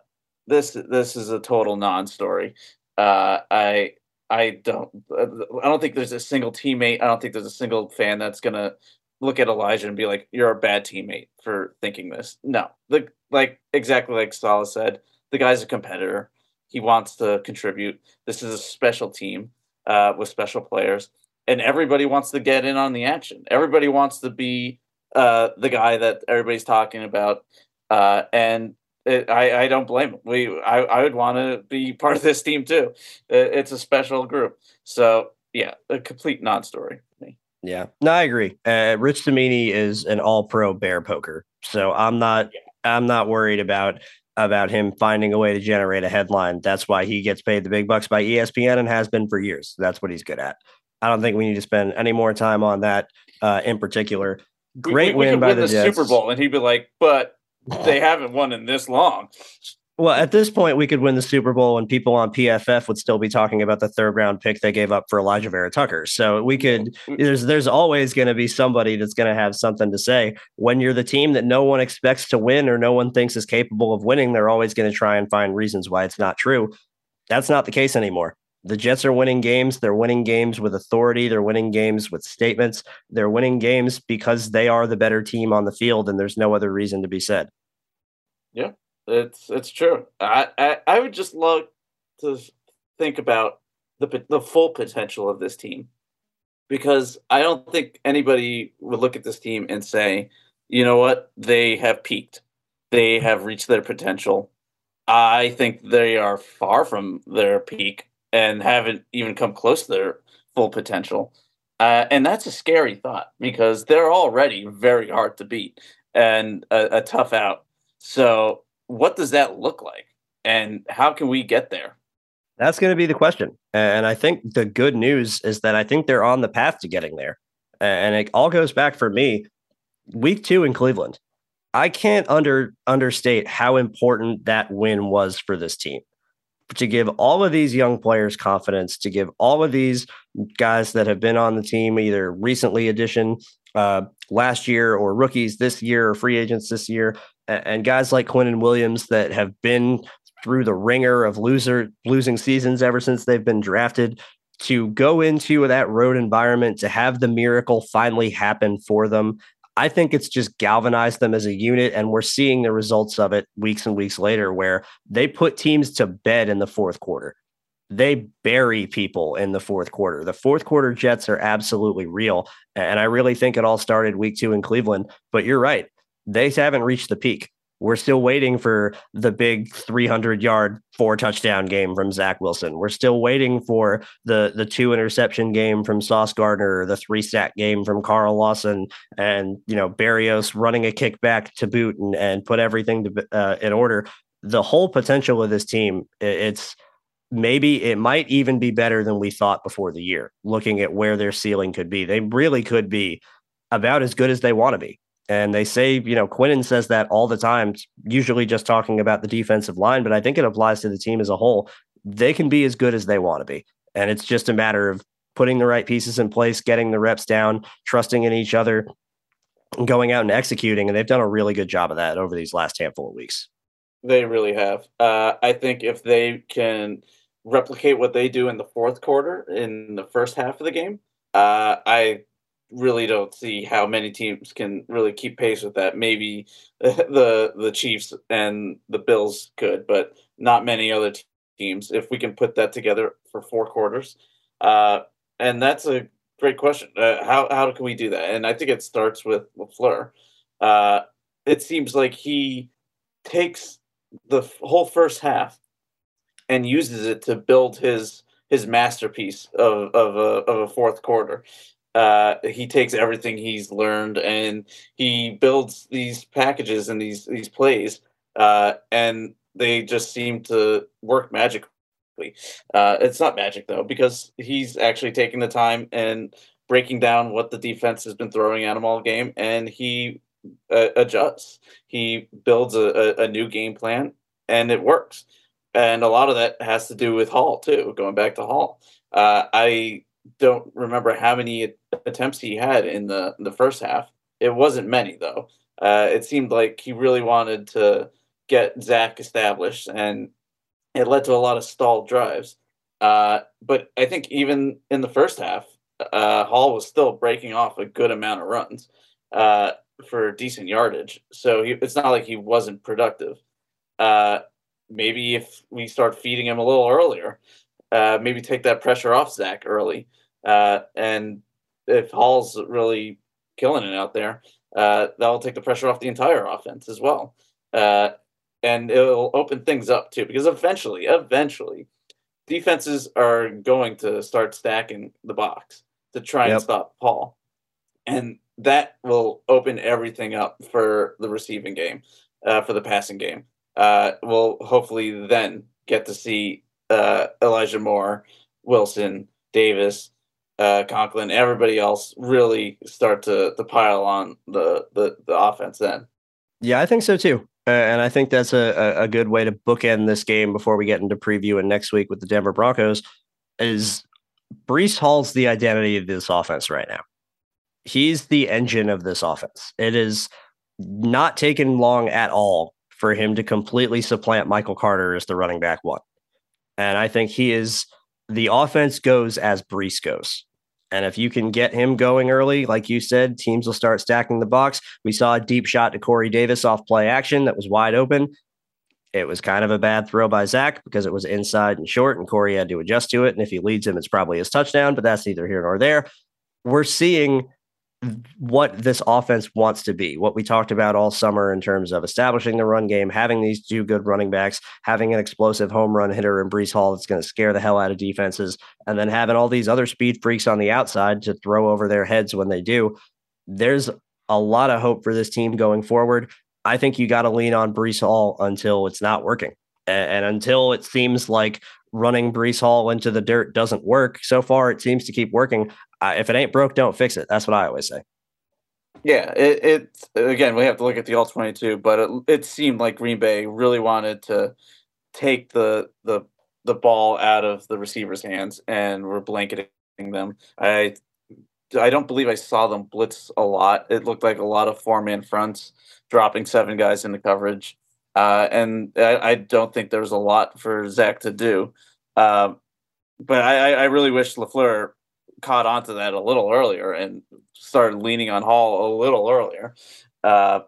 B: this this is a total non-story. Uh, I I don't I don't think there's a single teammate. I don't think there's a single fan that's gonna look at Elijah and be like, "You're a bad teammate for thinking this." No, the like exactly like Saleh said, the guy's a competitor he wants to contribute. This is a special team uh, with special players, and everybody wants to get in on the action. Everybody wants to be uh, the guy that everybody's talking about, uh, and it, I, I don't blame him. We I, I would want to be part of this team too. It, it's a special group, so yeah, a complete non-story for me.
A: Yeah, no, I agree. Uh, Rich Cimini is an all-pro bear poker, so I'm not. Yeah. I'm not worried about about him finding a way to generate a headline. That's why he gets paid the big bucks by ESPN and has been for years. That's what he's good at. I don't think we need to spend any more time on that uh, in particular. Great we, we, win by win the, the
B: Super Bowl, and he'd be like, "But they haven't won in this long."
A: Well, at this point, we could win the Super Bowl, and people on PFF would still be talking about the third round pick they gave up for Alijah Vera-Tucker. So we could. Mm-hmm. There's there's always going to be somebody that's going to have something to say. When you're the team that no one expects to win or no one thinks is capable of winning, they're always going to try and find reasons why it's not true. That's not the case anymore. The Jets are winning games. They're winning games with authority. They're winning games with statements. They're winning games because they are the better team on the field, and there's no other reason to be said.
B: Yeah, it's it's true. I, I, I would just love to think about the the full potential of this team because I don't think anybody would look at this team and say, you know what, they have peaked, they have reached their potential. I think they are far from their peak and haven't even come close to their full potential. Uh, and that's a scary thought because they're already very hard to beat and a, a tough out. So what does that look like? And how can we get there?
A: That's going to be the question. And i think the good news is that i think they're on the path to getting there. And it all goes back for me week two in cleveland. I can't under understate how important that win was for this team. To give all of these young players confidence to give all of these guys that have been on the team either recently addition uh, last year or rookies this year or free agents this year and guys like Quinnen Williams that have been through the ringer of loser losing seasons ever since they've been drafted to go into that road environment to have the miracle finally happen for them I think it's just galvanized them as a unit, and we're seeing the results of it weeks and weeks later, where they put teams to bed in the fourth quarter. They bury people in the fourth quarter. The fourth quarter Jets are absolutely real. And I really think it all started week two in Cleveland. But you're right they haven't reached the peak. We're still waiting for the big 300 yard, four touchdown game from Zach Wilson. We're still waiting for the the two interception game from Sauce Gardner, the three sack game from Carl Lawson, and you know Berrios running a kickback to boot and, and put everything to, uh, in order. The whole potential of this team, it's maybe it might even be better than we thought before the year. Looking at where their ceiling could be, they really could be about as good as they want to be And they say, you know, Quinnen says that all the time, usually just talking about the defensive line, but I think it applies to the team as a whole. They can be as good as they want to be. And it's just a matter of putting the right pieces in place, getting the reps down, trusting in each other, and going out and executing. And they've done a really good job of that over these last handful of weeks.
B: They really have. Uh, I think if they can replicate what they do in the fourth quarter in the first half of the game, uh, I really don't see how many teams can really keep pace with that. Maybe the the Chiefs and the Bills could, but not many other teams. If we can put that together for four quarters, uh, and that's a great question. Uh, how how can we do that? And I think it starts with LaFleur. Uh, it seems like he takes the whole first half and uses it to build his his masterpiece of of a, of a fourth quarter. Uh, he takes everything he's learned and he builds these packages and these these plays, uh, and they just seem to work magically. Uh, it's not magic though because he's actually taking the time and breaking down what the defense has been throwing at him all game, and he uh, adjusts. He builds a, a, a new game plan, and it works. And a lot of that has to do with Hall too. Going back to Hall, uh, I don't remember how many attempts he had in the the first half. It wasn't many though. Uh, it seemed like he really wanted to get Zach established, and it led to a lot of stalled drives. Uh, but I think even in the first half, uh, Hall was still breaking off a good amount of runs uh, for decent yardage. So he, it's not like he wasn't productive. Uh, maybe if we start feeding him a little earlier, uh, maybe take that pressure off Zach early. Uh, and if Hall's really killing it out there, uh, that'll take the pressure off the entire offense as well. Uh, and it'll open things up too, because eventually, eventually, defenses are going to start stacking the box to try yep. and stop Hall. And that will open everything up for the receiving game, uh, for the passing game. Uh, we'll hopefully then get to see uh, Elijah Moore, Wilson, Davis, uh, Conklin, everybody else really start to, to pile on the, the, the offense then.
A: Yeah, I think so too. Uh, and I think that's a, a good way to bookend this game before we get into preview and next week with the Denver Broncos is Breece Hall's the identity of this offense right now. He's the engine of this offense. It is not taken long at all for him to completely supplant Michael Carter as the running back one. And I think he is the offense goes as Breece goes. And if you can get him going early, like you said, teams will start stacking the box. We saw a deep shot to Corey Davis off play action that was wide open. It was kind of a bad throw by Zach because it was inside and short, and Corey had to adjust to it. And if he leads him, it's probably his touchdown, but that's neither here nor there. We're seeing what this offense wants to be, what we talked about all summer in terms of establishing the run game, having these two good running backs, having an explosive home run hitter in Breece Hall that's going to scare the hell out of defenses, and then having all these other speed freaks on the outside to throw over their heads when they do. There's a lot of hope for this team going forward. I think you got to lean on Breece Hall until it's not working. And, and until it seems like running Breece Hall into the dirt doesn't work. So far, it seems to keep working. Uh, if it ain't broke, don't fix it. That's what I always say.
B: Yeah, it, it again we have to look at the all twenty two, but it, it seemed like Green Bay really wanted to take the the the ball out of the receiver's hands and were blanketing them. I I don't believe I saw them blitz a lot. It looked like a lot of four man fronts, dropping seven guys into coverage, uh, and I, I, don't think there was a lot for Zach to do. Uh, but I, I really wish LaFleur caught on to that a little earlier and started leaning on Hall a little earlier. Uh,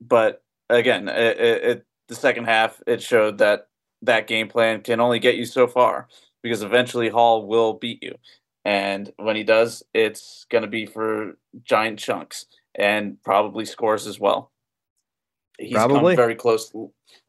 B: but again, it, it, the second half it showed that that game plan can only get you so far because eventually Hall will beat you, and when he does, it's going to be for giant chunks and probably scores as well. He's probably. come very close,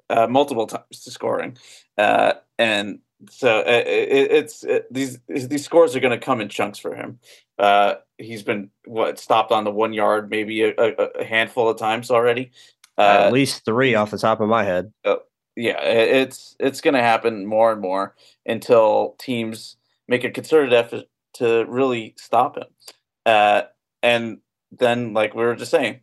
B: uh, multiple times to scoring, uh, and so uh, it, it's it, these these scores are going to come in chunks for him. Uh, he's been what stopped on the one yard maybe a, a handful of times already.
A: Uh, At least three off the top of my head.
B: Uh, yeah, it's it's going to happen more and more until teams make a concerted effort to really stop him. Uh, and then, like we were just saying,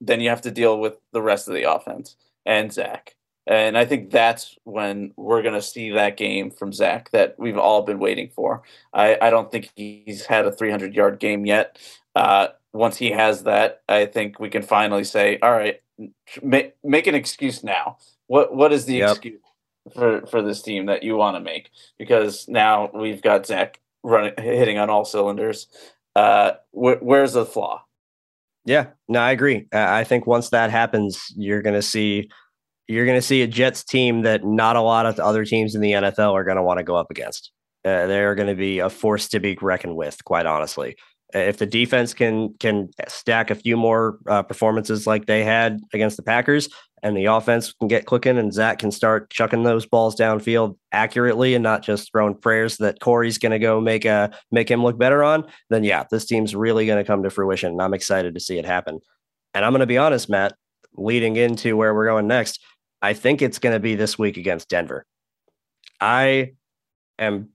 B: then you have to deal with the rest of the offense and Zach. And I think that's when we're going to see that game from Zach that we've all been waiting for. I, I don't think he's had a 300 yard game yet. Uh, once he has that, I think we can finally say, all right, make, make an excuse now. What What is the yep. excuse for, for this team that you want to make? Because now we've got Zach running, hitting on all cylinders. Uh, wh- where's the flaw?
A: Yeah, no, I agree. I think once that happens, you're going to see you're going to see a Jets team that not a lot of the other teams in the NFL are going to want to go up against. Uh, they're going to be a force to be reckoned with, quite honestly. If the defense can can stack a few more uh, performances like they had against the Packers, and the offense can get clicking, and Zach can start chucking those balls downfield accurately, and not just throwing prayers that Corey's going to go make a make him look better on, then yeah, this team's really going to come to fruition, and I'm excited to see it happen. And I'm going to be honest, Matt, leading into where we're going next. I think it's going to be this week against Denver. I am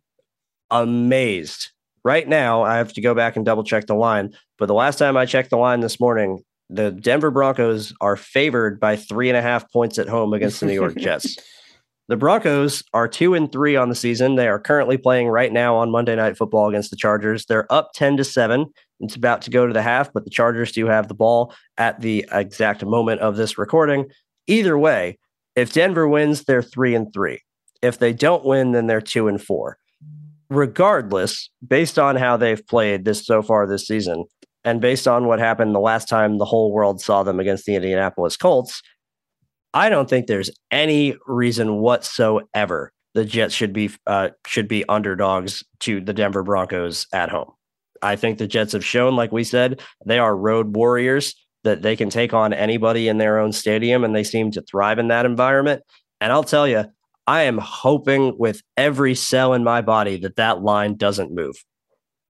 A: amazed. Right now, I have to go back and double check the line. But the last time I checked the line this morning, the Denver Broncos are favored by three and a half points at home against the New York Jets. the Broncos are two and three on the season. They are currently playing right now on Monday Night Football against the Chargers. They're up 10 to 7. It's about to go to the half, but the Chargers do have the ball at the exact moment of this recording. Either way, if Denver wins, they're three and three. If they don't win, then they're two and four. Regardless, based on how they've played this so far this season, and based on what happened the last time the whole world saw them against the Indianapolis Colts, I don't think there's any reason whatsoever the Jets should be uh, should be underdogs to the Denver Broncos at home. I think the Jets have shown, like we said, they are road warriors that they can take on anybody in their own stadium and they seem to thrive in that environment. And I'll tell you, I am hoping with every cell in my body that that line doesn't move.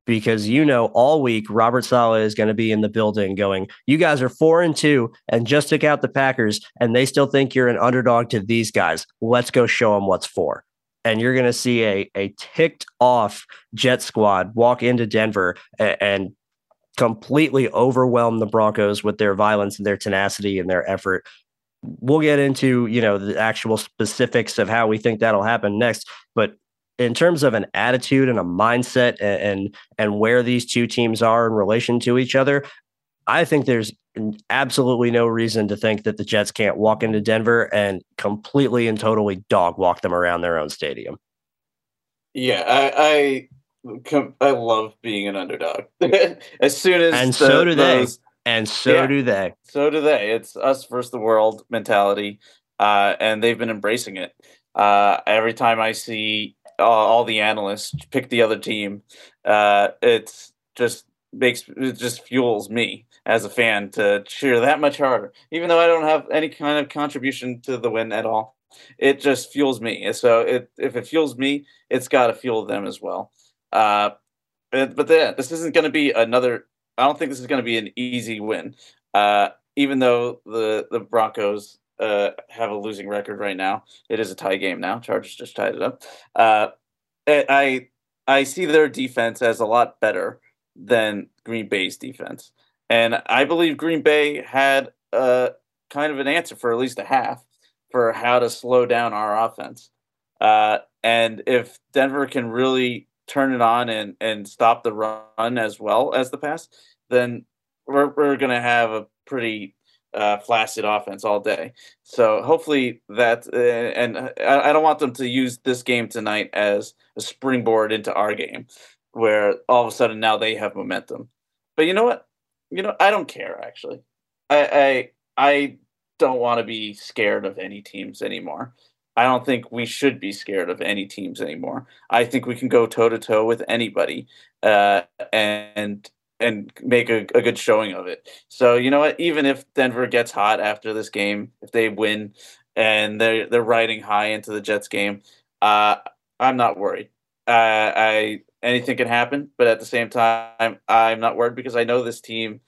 A: Because you know, all week Robert Saleh is going to be in the building going, You guys are four and two and just took out the Packers, and they still think you're an underdog to these guys. Let's go show them what's for and you're going to see a a ticked off Jet squad walk into Denver and, and completely overwhelm the Broncos with their violence and their tenacity and their effort. We'll get into, you know, the actual specifics of how we think that'll happen next, but in terms of an attitude and a mindset and, and and, where these two teams are in relation to each other, I think there's absolutely no reason to think that the Jets can't walk into Denver and completely and totally dog walk them around their own stadium.
B: Yeah, I, I love being an underdog. as soon as
A: and the, so do those, they, and so yeah, do they.
B: So do they. It's us versus the world mentality, uh, and they've been embracing it. Uh, every time I see uh, all the analysts pick the other team, uh, it's just makes it just fuels me as a fan to cheer that much harder, even though I don't have any kind of contribution to the win at all. It just fuels me. So it, if it fuels me, it's got to fuel them as well. Uh, but, then this isn't going to be another. I don't think this is going to be an easy win. Uh, even though the the Broncos uh, have a losing record right now, it is a tie game now. Chargers just tied it up. Uh, I I see their defense as a lot better than Green Bay's defense, and I believe Green Bay had a kind of an answer for at least a half for how to slow down our offense. Uh, and if Denver can really turn it on and and stop the run as well as the pass, then we're we're gonna have a pretty uh, flaccid offense all day. So hopefully that, uh, and I, I, don't want them to use this game tonight as a springboard into our game, where all of a sudden now they have momentum. But you know what? You know I don't care actually. I I, I don't want to be scared of any teams anymore. I don't think we should be scared of any teams anymore. I think we can go toe to toe with anybody uh, and and make a, a, good showing of it. So you know what? Even if Denver gets hot after this game, if they win and they're they're riding high into the Jets game, uh, I'm not worried. Uh, I anything can happen, but at the same time, I'm not worried because I know this team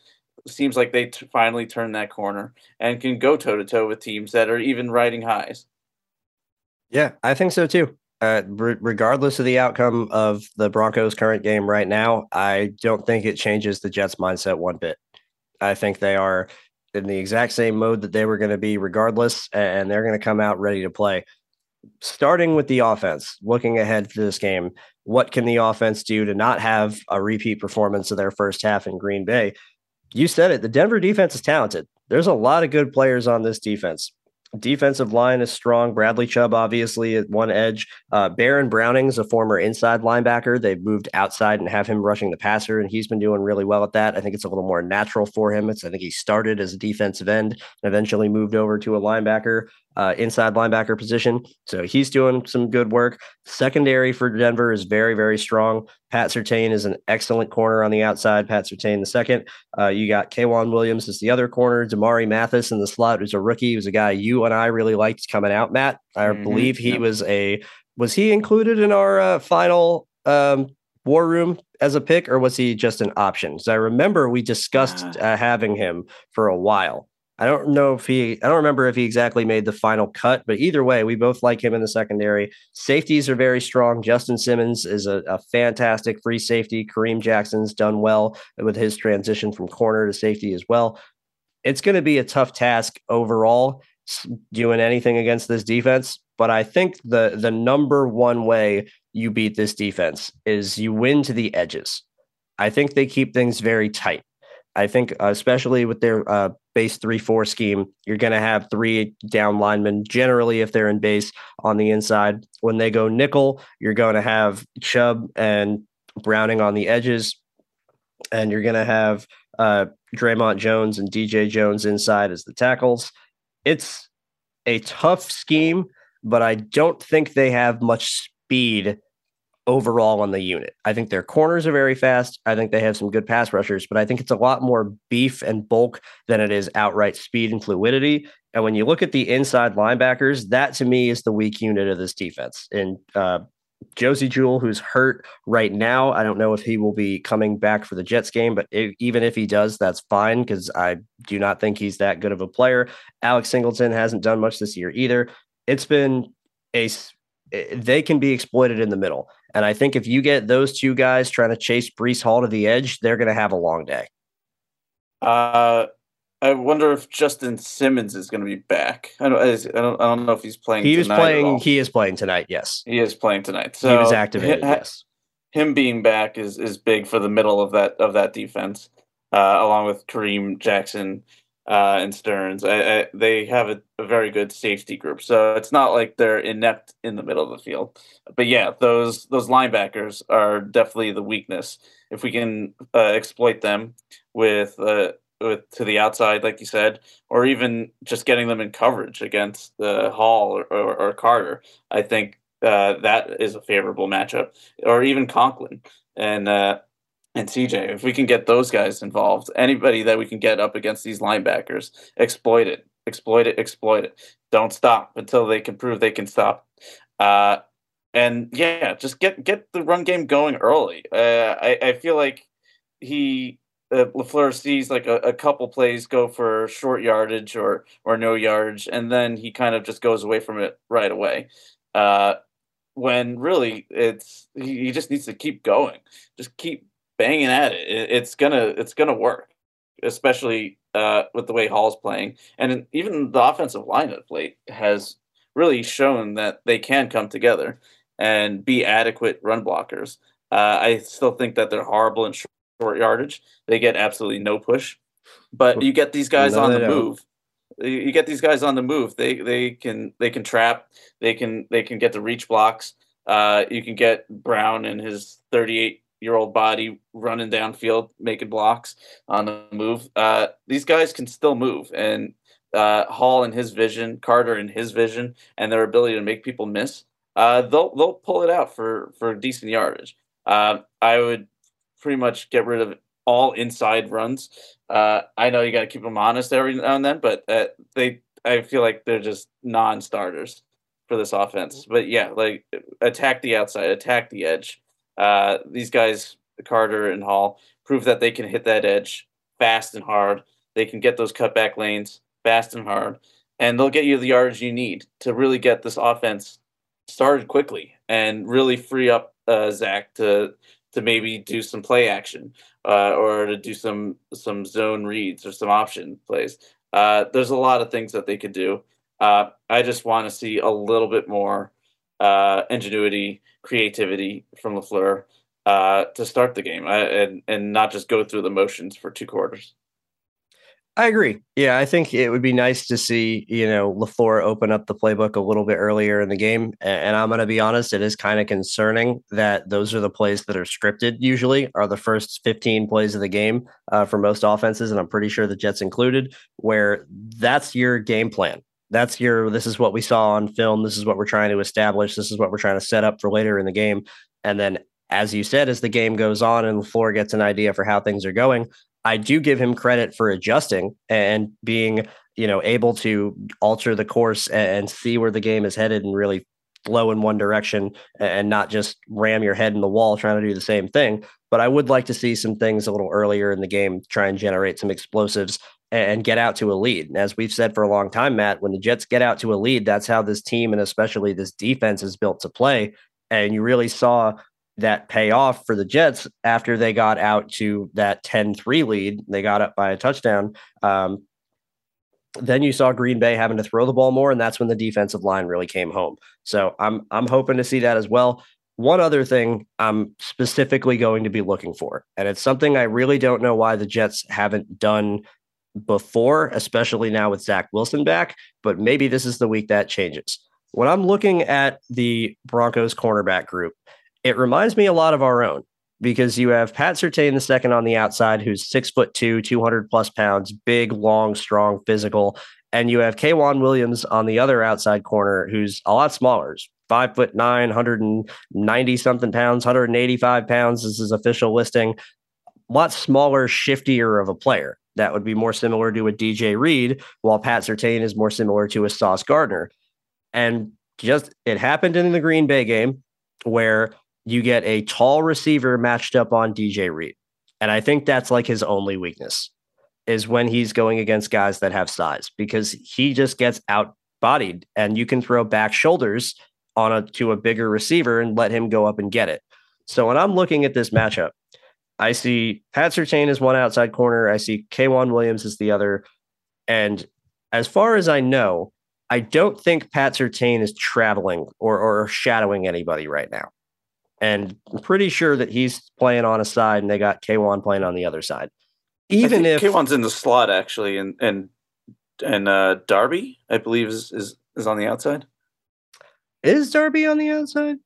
B: seems like they t- finally turned that corner and can go toe to toe with teams that are even riding highs.
A: Yeah, I think so too. Uh, re- regardless of the outcome of the Broncos' current game right now, I don't think it changes the Jets' mindset one bit. I think they are in the exact same mode that they were going to be regardless, and they're going to come out ready to play. Starting with the offense, looking ahead to this game, what can the offense do to not have a repeat performance of their first half in Green Bay? You said it. The Denver defense is talented. There's a lot of good players on this defense. Defensive line is strong. Bradley Chubb, obviously, at one edge. Uh, Baron Browning's a former inside linebacker. They've moved outside and have him rushing the passer, and he's been doing really well at that. I think it's a little more natural for him. It's I think he started as a defensive end and eventually moved over to a linebacker uh, inside linebacker position. So he's doing some good work. Secondary for Denver is very, very strong. Pat Surtain is an excellent corner on the outside. Pat Surtain the second. Uh, you got K'Waun Williams as the other corner. Damari Mathis in the slot, who's a rookie, who's a guy you and I really liked coming out. Matt, I mm-hmm. believe he yep. was a was he included in our uh, final um, war room as a pick, or was he just an option? So I remember we discussed ah. uh, having him for a while. I don't know if he, I don't remember if he exactly made the final cut, but either way, we both like him in the secondary. Safeties are very strong. Justin Simmons is a, a free free safety. Kareem Jackson's done well with his transition from corner to safety as well. It's going to be a tough task overall doing anything against this defense, but I think the the number one way you beat this defense is you win to the edges. I think they keep things very tight. I think, uh, especially with their uh, base three four scheme, you're going to have three down linemen. Generally, if they're in base on the inside, when they go nickel, you're going to have Chubb and Browning on the edges, and you're going to have uh, Dre'Mont Jones and DJ Jones inside as the tackles. It's a tough scheme, but I don't think they have much speed overall on the unit. I think their corners are very fast. I think they have some good pass rushers, but I think it's a lot more beef and bulk than it is outright speed and fluidity. And when you look at the inside linebackers, that to me is the weak unit of this defense. And uh, Josey Jewell, who's hurt right now, I don't know if he will be coming back for the Jets game, but if, even if he does, that's fine because I do not think he's that good of a player. Alex Singleton hasn't done much this year either. It's been a they can be exploited in the middle. And I think if you get those two guys trying to chase Breece Hall to the edge, they're going to have a long day.
B: Uh, I wonder if Justin Simmons is going to be back. I don't, I don't, I don't know if he's playing.
A: He was playing. He is playing tonight. Yes,
B: he is playing tonight. So
A: he was activated. Him,
B: yes, him being back is is big for the middle of that of that defense, uh, along with Kareem Jackson uh, and Sterns. I, I, they have a, a, very good safety group, so it's not like they're inept in the middle of the field. But yeah, those those linebackers are definitely the weakness. If we can uh, exploit them with uh, with to the outside, like you said, or even just getting them in coverage against uh, Hall or, or, or, Carter, I think uh, that is a favorable matchup. Or even Conklin, and uh, and CJ. If we can get those guys involved, anybody that we can get up against these linebackers, exploit it, exploit it, exploit it. Don't stop until they can prove they can stop. Uh, and yeah, just get get the run game going early. Uh, I I feel like he uh, LaFleur sees like a, a, couple plays go for short yardage or or no yardage, and then he kind of just goes away from it right away. Uh, when really it's he, he just needs to keep going, just keep banging at it. It's gonna it's gonna work, especially uh, with the way Hall's playing, and even the offensive line of late has really shown that they can come together and be adequate run blockers. Uh, I still think that they're horrible in short yardage. They get absolutely no push, but you get these guys no, on the move. You get these guys on the move. They they can they can trap. They can they can get the reach blocks. Uh, you can get Brown and his 38 year old body running downfield, making blocks on the move. Uh, these guys can still move, and uh, Hall and his vision, Carter and his vision, and their ability to make people miss, uh, they'll they'll pull it out for for decent yardage. Uh, I would pretty much get rid of all inside runs. Uh, I know you got to keep them honest every now and then, but uh, they I feel like they're just non-starters for this offense. But yeah, like attack the outside, attack the edge. Uh, these guys, Carter and Hall, prove that they can hit that edge fast and hard. They can get those cutback lanes fast and hard, and they'll get you the yards you need to really get this offense started quickly and really free up uh, Zach to to maybe do some play action uh, or to do some some zone reads or some option plays. Uh, there's a lot of things that they could do. Uh, I just want to see a little bit more uh, ingenuity, creativity from LaFleur uh, to start the game, and and not just go through the motions for two quarters.
A: I agree. Yeah, I think it would be nice to see, you know, LaFleur open up the playbook a little bit earlier in the game. And I'm going to be honest, it is kind of concerning that those are the plays that are scripted usually, are the first 15 plays of the game uh, for most offenses. And I'm pretty sure the Jets included, where that's your game plan. That's your, this is what we saw on film. This is what we're trying to establish. This is what we're trying to set up for later in the game. And then as you said, as the game goes on and LaFleur gets an idea for how things are going, I do give him credit for adjusting and being, you know, able to alter the course and see where the game is headed and really flow in one direction and not just ram your head in the wall trying to do the same thing. But I would like to see some things a little earlier in the game, try and generate some explosives and get out to a lead. And as we've said for a long time, Matt, when the Jets get out to a lead, that's how this team and especially this defense is built to play. And you really saw that pay off for the Jets after they got out to that 10 3 lead. They got up by a touchdown. Um, then you saw Green Bay having to throw the ball more, and that's when the defensive line really came home. So I'm I'm hoping to see that as well. One other thing I'm specifically going to be looking for, and it's something I really don't know why the Jets haven't done before, especially now with Zach Wilson back, but maybe this is the week that changes. When I'm looking at the Broncos cornerback group, it reminds me a lot of our own because you have Pat Surtain the second on the outside, who's six foot two, 200 plus pounds, big, long, strong, physical. And you have K'Waun Williams on the other outside corner, who's a lot smaller, five foot nine, 190 something pounds, 185 pounds. This is official listing. A lot smaller, shiftier of a player. That would be more similar to a DJ Reed, while Pat Surtain is more similar to a Sauce Gardner. And just it happened in the Green Bay game where you get a tall receiver matched up on DJ Reed. And I think that's like his only weakness is when he's going against guys that have size because he just gets out bodied and you can throw back shoulders on a to a bigger receiver and let him go up and get it. So when I'm looking at this matchup, I see Pat Surtain as one outside corner. I see K'Waun Williams as the other. And as far as I know, I don't think Pat Surtain is traveling or, or shadowing anybody right now. And I'm pretty sure that he's playing on a side and they got K'Waun playing on the other side. Even if
B: K'Waun's in the slot actually, and and and uh, Darby, I believe, is, is is on the outside.
A: Is Darby on the outside?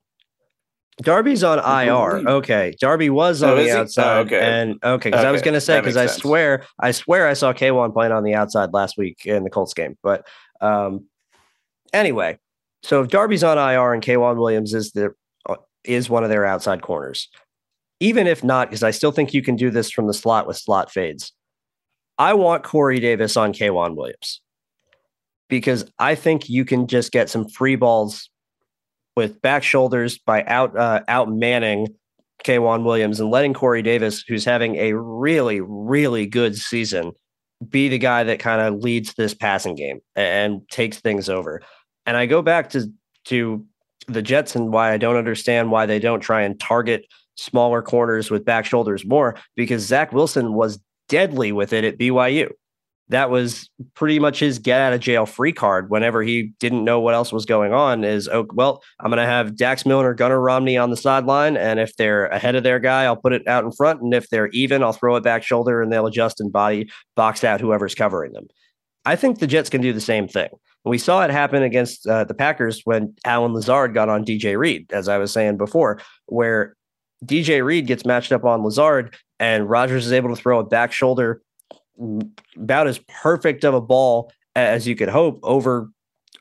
A: Darby's on IR. Okay, Darby was on oh, the outside. Oh, okay, and okay, because okay. I was going to say because I sense. swear, I swear, I saw K'Waun playing on the outside last week in the Colts game. But um, anyway, so if Darby's on IR and K'Waun Williams is the is one of their outside corners. Even if not, because I still think you can do this from the slot with slot fades. I want Corey Davis on K'Waun Williams because I think you can just get some free balls with back shoulders by out uh, out manning K'Waun Williams and letting Corey Davis, who's having a really really good season, be the guy that kind of leads this passing game and takes things over. And I go back to to the Jets and why I don't understand why they don't try and target smaller corners with back shoulders more because Zach Wilson was deadly with it at BYU. That was pretty much his get out of jail free card whenever he didn't know what else was going on. Is oh well, I'm gonna have Dax Milne, Gunnar Romney on the sideline, and if they're ahead of their guy, I'll put it out in front, and if they're even, I'll throw it back shoulder, and they'll adjust and body box out whoever's covering them. I think the Jets can do the same thing. We saw it happen against uh, the Packers when Allen Lazard got on DJ Reed, as I was saying before, where DJ Reed gets matched up on Lazard and Rodgers is able to throw a back shoulder about as perfect of a ball as you could hope over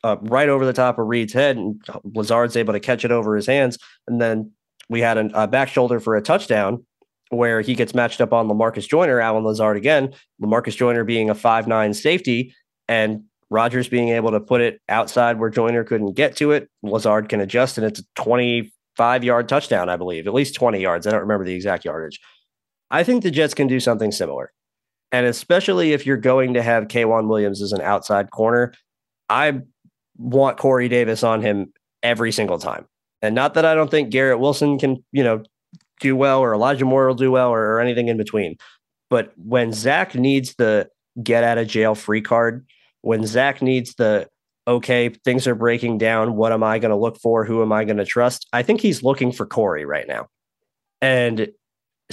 A: uh, right over the top of Reed's head, and Lazard's able to catch it over his hands. And then we had a, a back shoulder for a touchdown where he gets matched up on Lamarcus Joyner, Allen Lazard again. Lamarcus Joyner being a five nine safety, and Rodgers being able to put it outside where Joyner couldn't get to it. Lazard can adjust, and it's a 25 yard touchdown, I believe, at least 20 yards. I don't remember the exact yardage. I think the Jets can do something similar. And especially if you're going to have K'Waun Williams as an outside corner, I want Corey Davis on him every single time. And not that I don't think Garrett Wilson can, you know, do well or Elijah Moore will do well or, or anything in between. But when Zach needs the get out of jail free card. When Zach needs the okay, things are breaking down. What am I going to look for? Who am I going to trust? I think he's looking for Corey right now. And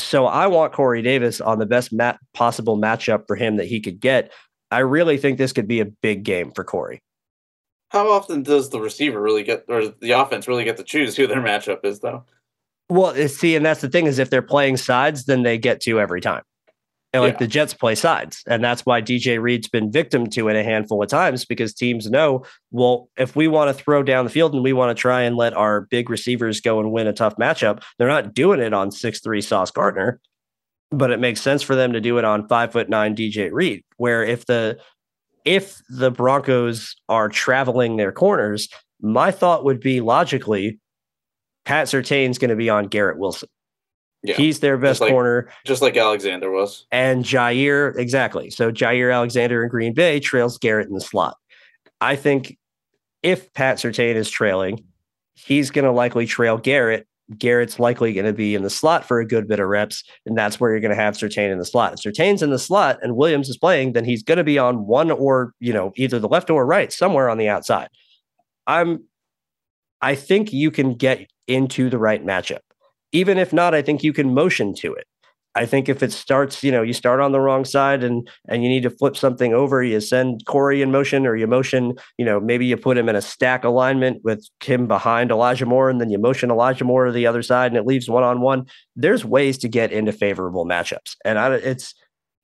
A: so I want Corey Davis on the best mat- possible matchup for him that he could get. I really think this could be a big game for Corey.
B: How often does the receiver really get, or the offense really get to choose who their matchup is, though?
A: Well, see, and that's the thing is if they're playing sides, then they get to every time. And like yeah. the Jets play sides. And that's why DJ Reed's been victim to it a handful of times because teams know, well, if we want to throw down the field and we want to try and let our big receivers go and win a tough matchup, they're not doing it on six three Sauce Gardner. But it makes sense for them to do it on five foot nine DJ Reed, where if the if the Broncos are traveling their corners, my thought would be logically, Pat Surtain's going to be on Garrett Wilson. Yeah. He's their best
B: just like,
A: corner.
B: Just like Alexander was.
A: And Jair, exactly. So Jaire Alexander in Green Bay trails Garrett in the slot. I think if Pat Surtain is trailing, he's going to likely trail Garrett. Garrett's likely going to be in the slot for a good bit of reps, and that's where you're going to have Surtain in the slot. If Surtain's in the slot and Williams is playing, then he's going to be on one or you know either the left or right, somewhere on the outside. I'm, I think you can get into the right matchup. Even if not, I think you can motion to it. I think if it starts, you know, you start on the wrong side and and you need to flip something over, you send Corey in motion or you motion, you know, maybe you put him in a stack alignment with him behind Elijah Moore and then you motion Elijah Moore to the other side and it leaves one on one. There's ways to get into favorable matchups. And I, it's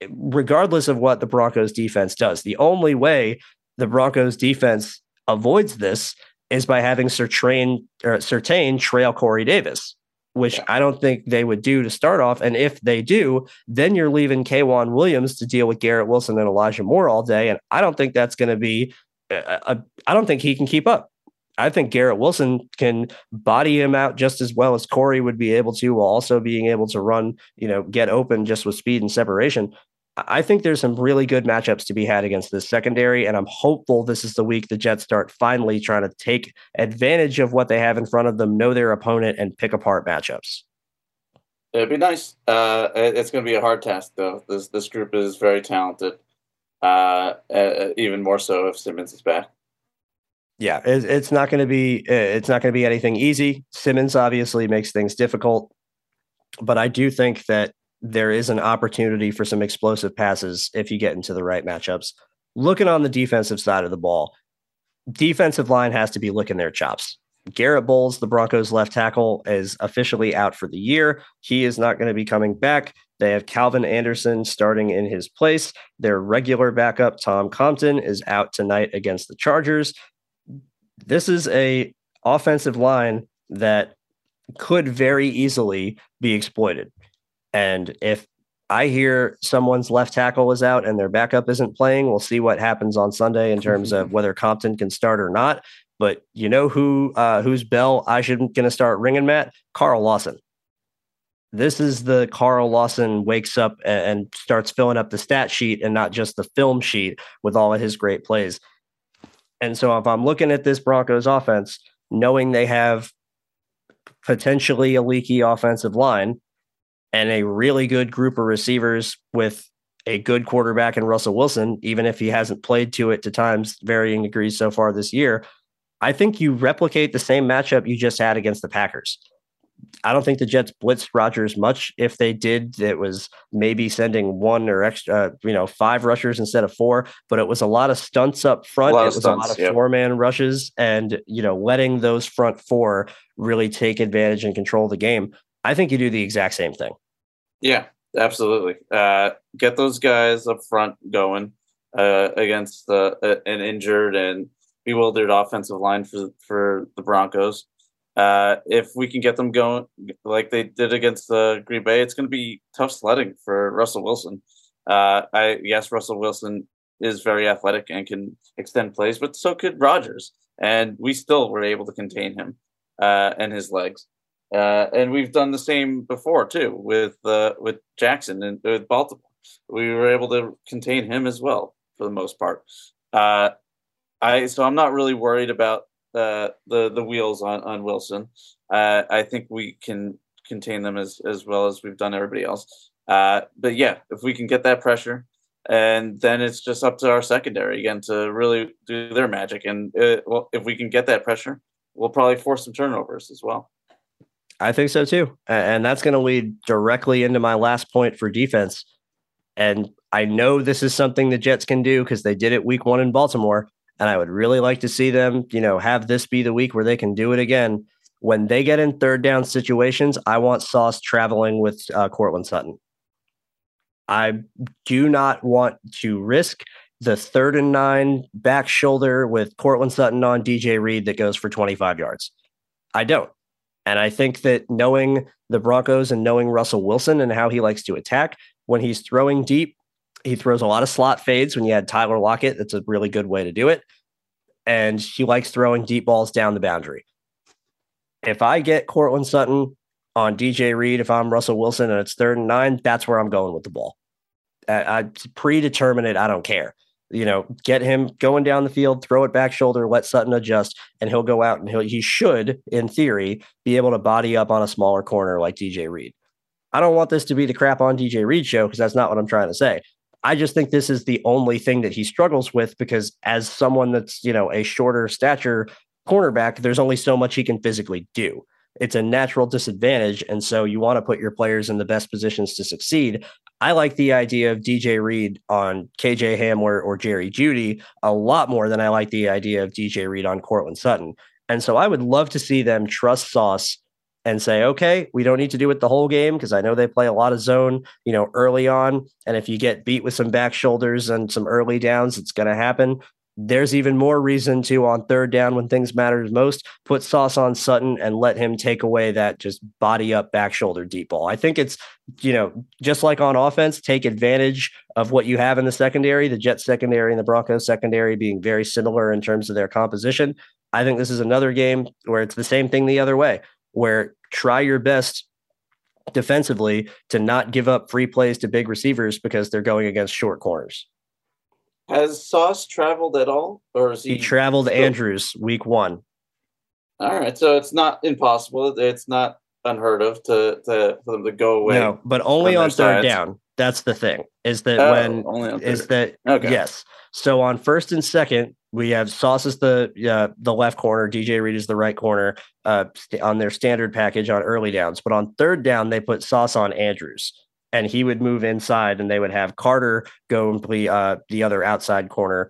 A: regardless of what the Broncos defense does, the only way the Broncos defense avoids this is by having Surtain, or Surtain trail Corey Davis which yeah. I don't think they would do to start off. And if they do, then you're leaving K'Waun Williams to deal with Garrett Wilson and Elijah Moore all day. And I don't think that's going to be, uh, uh, uh, I don't think he can keep up. I think Garrett Wilson can body him out just as well as Corey would be able to, while also being able to run, you know, get open just with speed and separation. I think there's some really good matchups to be had against this secondary, and I'm hopeful this is the week the Jets start finally trying to take advantage of what they have in front of them, know their opponent, and pick apart matchups.
B: It'd be nice. Uh, it's going to be a hard task, though. This this group is very talented. Uh, uh, even more so if Simmons is back.
A: Yeah, it's not going to be uh, it's not going to be anything easy. Simmons obviously makes things difficult, but I do think that there is an opportunity for some explosive passes if you get into the right matchups. Looking on the defensive side of the ball, defensive line has to be looking their chops. Garrett Bolles, the Broncos left tackle, is officially out for the year. He is not going to be coming back. They have Calvin Anderson starting in his place. Their regular backup, Tom Compton, is out tonight against the Chargers. This is a offensive line that could very easily be exploited. And if I hear someone's left tackle is out and their backup isn't playing, we'll see what happens on Sunday in terms of whether Compton can start or not. But you know who uh, whose bell I should going to start ringing, Matt? Carl Lawson. This is the Carl Lawson wakes up and starts filling up the stat sheet and not just the film sheet with all of his great plays. And so if I'm looking at this Broncos offense, knowing they have potentially a leaky offensive line, and a really good group of receivers with a good quarterback in Russell Wilson, even if he hasn't played to it to times varying degrees so far this year, I think you replicate the same matchup you just had against the Packers. I don't think the Jets blitzed Rodgers much. If they did, it was maybe sending one or extra, uh, you know, five rushers instead of four. But it was a lot of stunts up front. It was stunts, a lot of yep. four man rushes, and you know, letting those front four really take advantage and control the game. I think you do the exact same thing.
B: Yeah, absolutely. Uh, get those guys up front going uh, against uh, an injured and bewildered offensive line for for the Broncos. Uh, if we can get them going like they did against the Green Bay, it's going to be tough sledding for Russell Wilson. Uh, I yes, Russell Wilson is very athletic and can extend plays, but so could Rodgers, and we still were able to contain him uh, and his legs. Uh, and we've done the same before too with uh, with Jackson and with Baltimore. We were able to contain him as well for the most part. Uh, I so I'm not really worried about uh, the the wheels on on Wilson. Uh, I think we can contain them as as well as we've done everybody else. Uh, but yeah, if we can get that pressure and then it's just up to our secondary again to really do their magic. And well, if we can get that pressure, we'll probably force some turnovers as well.
A: I think so too, and that's going to lead directly into my last point for defense. And I know this is something the Jets can do because they did it week one in Baltimore. And I would really like to see them, you know, have this be the week where they can do it again. When they get in third down situations, I want Sauce traveling with uh, Courtland Sutton. I do not want to risk the third and nine back shoulder with Courtland Sutton on DJ Reed that goes for 25 yards. I don't. And I think that knowing the Broncos and knowing Russell Wilson and how he likes to attack, when he's throwing deep, he throws a lot of slot fades. When you had Tyler Lockett, that's a really good way to do it. And he likes throwing deep balls down the boundary. If I get Courtland Sutton on DJ Reed, if I'm Russell Wilson and it's third and nine, that's where I'm going with the ball. I, I predetermine it. I don't care. You know, get him going down the field, throw it back shoulder, let Sutton adjust, and he'll go out and he'll he should, in theory, be able to body up on a smaller corner like DJ Reed. I don't want this to be the crap on DJ Reed show because that's not what I'm trying to say. I just think this is the only thing that he struggles with because as someone that's, you know, a shorter stature cornerback, there's only so much he can physically do it's a natural disadvantage. And so you want to put your players in the best positions to succeed. I like the idea of DJ Reed on KJ Hamler or Jerry Jeudy a lot more than I like the idea of DJ Reed on Courtland Sutton. And so I would love to see them trust Sauce and say, okay, we don't need to do it the whole game because I know they play a lot of zone, you know, early on. And if you get beat with some back shoulders and some early downs, it's going to happen there's even more reason to on third down when things matter most put sauce on sutton and let him take away that just body up back shoulder deep ball. I think it's you know just like on offense take advantage of what you have in the secondary the jet secondary and the broncos secondary being very similar in terms of their composition. I think this is another game where it's the same thing the other way where try your best defensively to not give up free plays to big receivers because they're going against short corners
B: has Sauce traveled at all, or is
A: he? He traveled still... Andrews week one.
B: All right, so it's not impossible. It's not unheard of to to for them to go away. No,
A: but only on third sides. down. That's the thing. Is that oh, when is that okay. yes. So on first and second, we have Sauce is the uh, the left corner, DJ Reed is the right corner uh, on their standard package on early downs. But on third down, they put Sauce on Andrews and he would move inside and they would have Carter go and play uh, the other outside corner,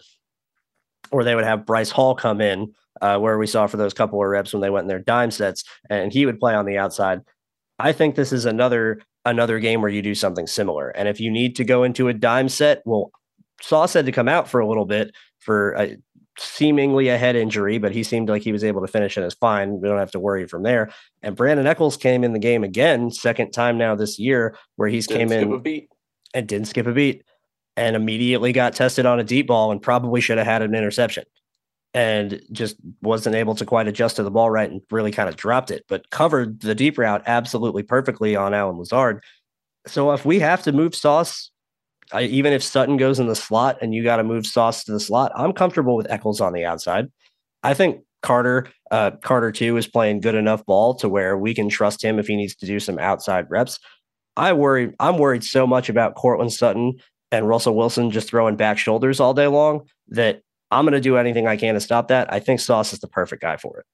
A: or they would have Bryce Hall come in, uh, where we saw for those couple of reps when they went in their dime sets, and he would play on the outside. I think this is another another game where you do something similar. And if you need to go into a dime set, well, Sauce had to come out for a little bit for uh, seemingly a head injury, but he seemed like he was able to finish and is fine. We don't have to worry from there. And Brandon Echols came in the game again, second time now this year, where he's didn't came in and didn't skip a beat and immediately got tested on a deep ball and probably should have had an interception and just wasn't able to quite adjust to the ball right and really kind of dropped it, but covered the deep route absolutely perfectly on Allen Lazard. So if we have to move Sauce I, even if Sutton goes in the slot and you got to move Sauce to the slot, I'm comfortable with Echols on the outside. I think Carter, uh, Carter too, is playing good enough ball to where we can trust him if he needs to do some outside reps. I worry, I'm worried so much about Courtland Sutton and Russell Wilson just throwing back shoulders all day long that I'm going to do anything I can to stop that. I think Sauce is the perfect guy for it.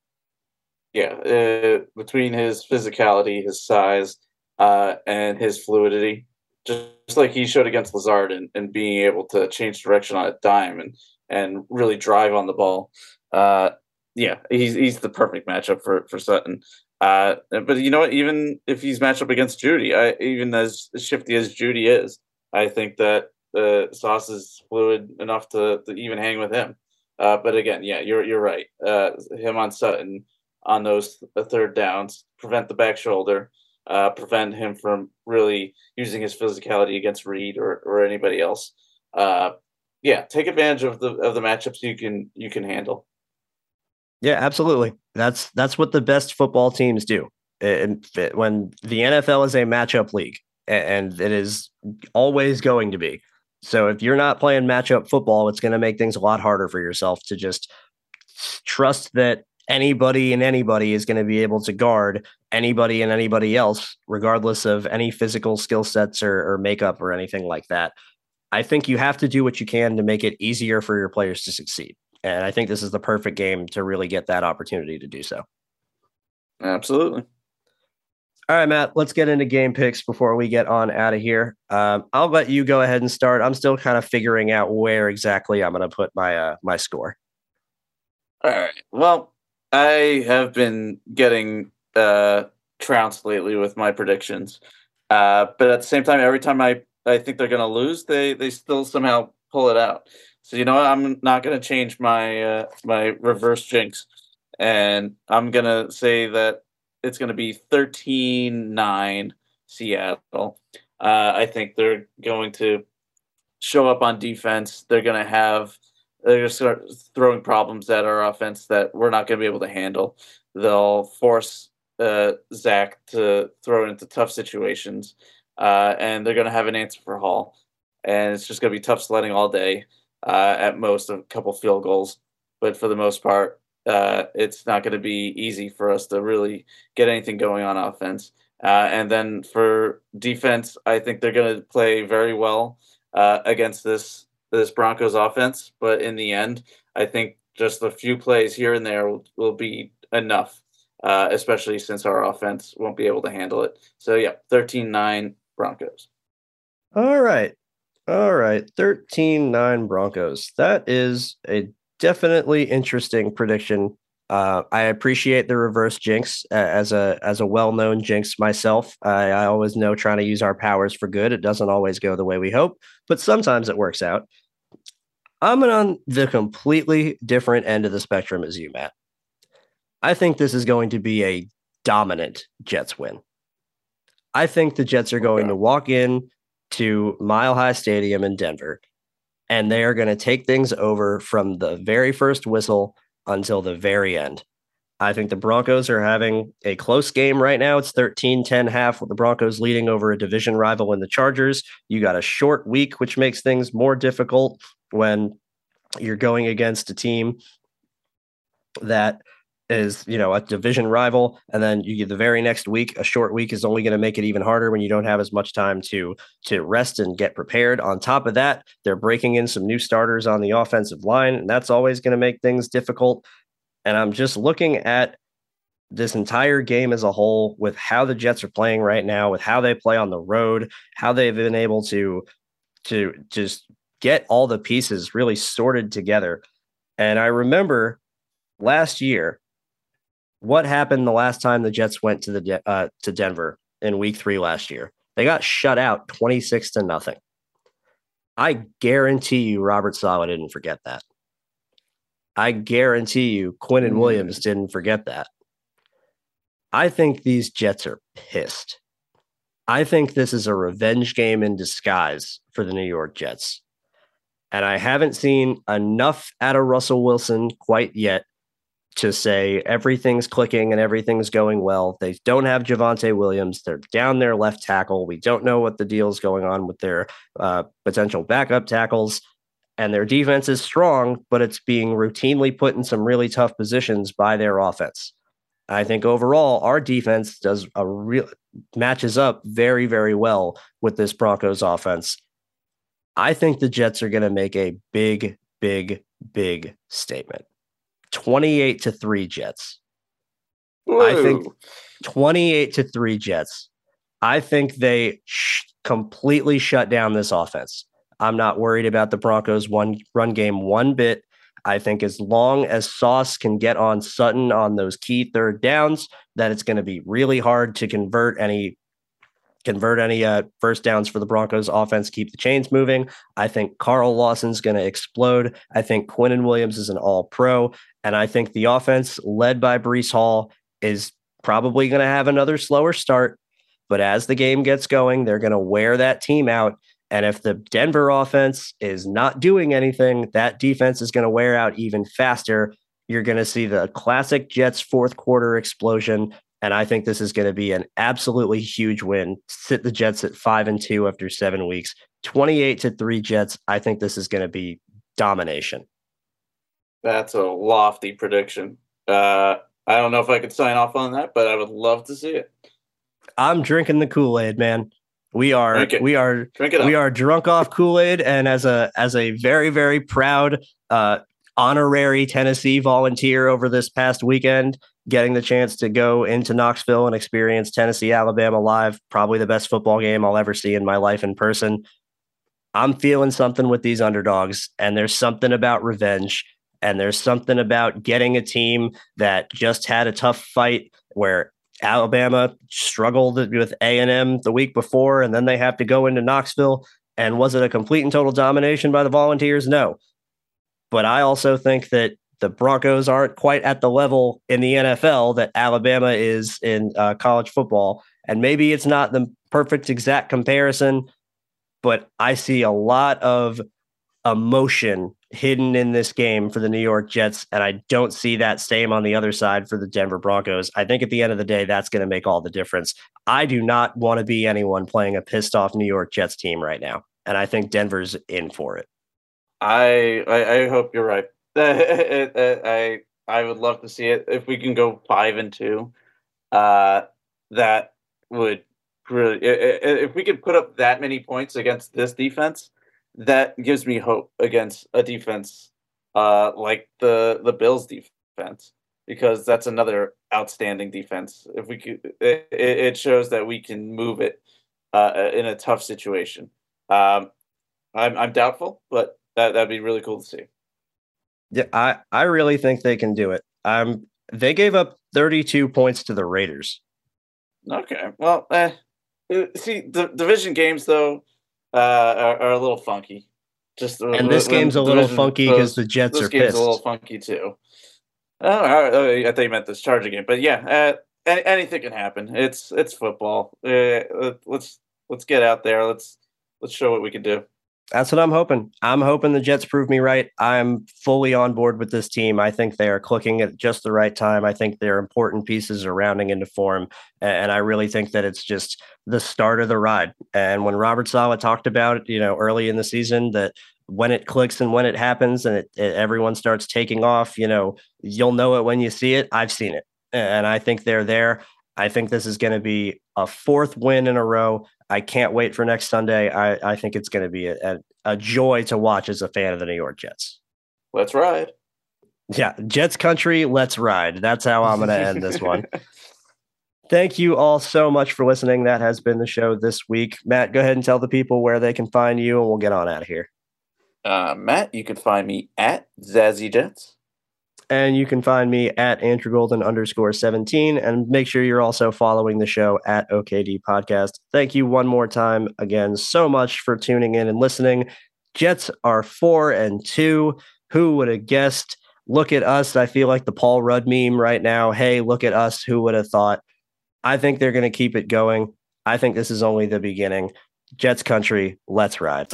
B: Yeah, uh, between his physicality, his size, uh, and his fluidity, just like he showed against Lazard and, and being able to change direction on a dime and and really drive on the ball. Uh, yeah, he's he's the perfect matchup for for Sutton. Uh, but you know what? Even if he's matched up against Jeudy, I, even as shifty as Jeudy is, I think that the uh, Sauce is fluid enough to, to even hang with him. Uh, but again, yeah, you're you're right. Uh, him on Sutton on those third downs prevent the back shoulder uh, prevent him from really using his physicality against Reed or, or anybody else. Uh, yeah, take advantage of the of the matchups you can you can handle.
A: Yeah, absolutely. That's that's what the best football teams do. And when the NFL is a matchup league, and it is always going to be. So if you're not playing matchup football, it's going to make things a lot harder for yourself to just trust that anybody and anybody is going to be able to guard anybody and anybody else, regardless of any physical skill sets or, or makeup or anything like that. I think you have to do what you can to make it easier for your players to succeed. And I think this is the perfect game to really get that opportunity to do so.
B: Absolutely.
A: All right, Matt, let's get into game picks before we get on out of here. Um, I'll let you go ahead and start. I'm still kind of figuring out where exactly I'm going to put my uh, my score.
B: All right. Well, I have been getting uh, trounced lately with my predictions, uh, but at the same time, every time I I think they're going to lose, they they still somehow pull it out. So you know what? I'm not going to change my uh, my reverse jinx, and I'm going to say that it's going to be 13-9 Seattle. Uh, I think they're going to show up on defense. They're going to have they're just start throwing problems at our offense that we're not going to be able to handle. They'll force uh, Zach to throw into tough situations, uh, and they're going to have an answer for Hall. And it's just going to be tough sledding all day. Uh, at most, a couple field goals, but for the most part, uh, it's not going to be easy for us to really get anything going on offense. Uh, and then for defense, I think they're going to play very well uh, against this this Broncos offense. But in the end, I think just a few plays here and there will, will be enough, uh, especially since our offense won't be able to handle it. So, yeah, 13 9 Broncos.
A: All right. All right. 13 9 Broncos. That is a definitely interesting prediction. Uh, I appreciate the reverse jinx uh, as a as a well known jinx myself. I, I always know trying to use our powers for good. It doesn't always go the way we hope, but sometimes it works out. I'm on the completely different end of the spectrum as you, Matt. I think this is going to be a dominant Jets win. I think the Jets are going okay. to walk in to Mile High Stadium in Denver and they are going to take things over from the very first whistle until the very end. I think the Broncos are having a close game right now. It's 13 10 half with the Broncos leading over a division rival in the Chargers. You got a short week, which makes things more difficult when you're going against a team that is you know a division rival and then you get the very next week a short week is only going to make it even harder when you don't have as much time to to rest and get prepared. On top of that they're breaking in some new starters on the offensive line and that's always going to make things difficult. And i'm just looking at this entire game as a whole with how the jets are playing right now with how they play on the road how they've been able to to just get all the pieces really sorted together and i remember last year what happened the last time the Jets went to the uh, to Denver in Week Three last year? They got shut out twenty six to nothing. I guarantee you, Robert Saleh didn't forget that. I guarantee you, Quinnen mm. Williams didn't forget that. I think these Jets are pissed. I think this is a revenge game in disguise for the New York Jets. And I haven't seen enough out of Russell Wilson quite yet to say everything's clicking and everything's going well. They don't have Javonte Williams. They're down their left tackle. We don't know what the deal is going on with their uh, potential backup tackles. And their defense is strong, but it's being routinely put in some really tough positions by their offense. I think overall, our defense does a real matches up very, very well with this Broncos offense. I think the Jets are going to make a big, big, big statement. 28 to 3 Jets. Whoa. I think 28 to 3 Jets. I think they sh- completely shut down this offense. I'm not worried about the Broncos one run game one bit. I think as long as Sauce can get on Sutton on those key third downs, that it's going to be really hard to convert any convert any uh, first downs for the Broncos offense, keep the chains moving. I think Carl Lawson's going to explode. I think Quinnen Williams is an all pro. And I think the offense led by Breece Hall is probably going to have another slower start. But as the game gets going, they're going to wear that team out. And if the Denver offense is not doing anything, that defense is going to wear out even faster. You're going to see the classic Jets fourth quarter explosion and I think this is going to be an absolutely huge win. Sit the Jets at five and two after seven weeks, 28 to three Jets. I think this is going to be domination.
B: That's a lofty prediction. Uh, I don't know if I could sign off on that, but I would love to see it.
A: I'm drinking the Kool Aid, man. We are we are we are drunk off Kool-Aid and as a as a very very proud uh honorary Tennessee volunteer over this past weekend, getting the chance to go into Knoxville and experience Tennessee Alabama live, probably the best football game I'll ever see in my life in person. I'm feeling something with these underdogs and there's something about revenge and there's something about getting a team that just had a tough fight where Alabama struggled with A&M the week before, and then they have to go into Knoxville. And was it a complete and total domination by the Volunteers? No. But I also think that the Broncos aren't quite at the level in the NFL that Alabama is in uh, college football. And maybe it's not the perfect exact comparison, but I see a lot of emotion hidden in this game for the New York Jets. And I don't see that same on the other side for the Denver Broncos. I think at the end of the day, that's going to make all the difference. I do not want to be anyone playing a pissed off New York Jets team right now. And I think Denver's in for it.
B: I I, I hope you're right. I I would love to see it if we can go five and two. Uh, that would really if we could put up that many points against this defense that gives me hope against a defense uh, like the the Bills defense because that's another outstanding defense. If we could, it, it shows that we can move it uh, in a tough situation. Um, I'm I'm doubtful, but that that'd be really cool to see.
A: Yeah, I I really think they can do it. Um, they gave up 32 points to the Raiders.
B: Okay, well, eh. Uh, see the division games though uh, are, are, a little funky.
A: Just and this game's a little funky because the Jets
B: this
A: are game's
B: pissed. a little funky too. Oh, I thought you meant this Charger game, but yeah, uh, anything can happen. It's it's football. Uh, let's let's get out there. Let's let's show what we can do.
A: That's what I'm hoping. I'm hoping the Jets prove me right. I'm fully on board with this team. I think they are clicking at just the right time. I think their important pieces are rounding into form. And I really think that it's just the start of the ride. And when Robert Saleh talked about it, you know, early in the season, that when it clicks and when it happens and it, it, everyone starts taking off, you know, you'll know it when you see it. I've seen it. And I think they're there. I think this is going to be a fourth win in a row. I can't wait for next Sunday. I, I think it's going to be a, a, joy to watch as a fan of the New York Jets.
B: Let's ride.
A: Yeah, Jets country, let's ride. That's how I'm going to end this one. Thank you all so much for listening. That has been the show this week. Matt, go ahead and tell the people where they can find you, and we'll get on out of here.
B: Uh, Matt, you can find me at Zazzy Jets.
A: And you can find me at Andrew Golden underscore 17. And make sure you're also following the show at OKD Podcast. Thank you one more time again so much for tuning in and listening. Jets are four and two. Who would have guessed? Look at us. I feel like the Paul Rudd meme right now. Hey, look at us. Who would have thought? I think they're going to keep it going. I think this is only the beginning. Jets country, let's ride.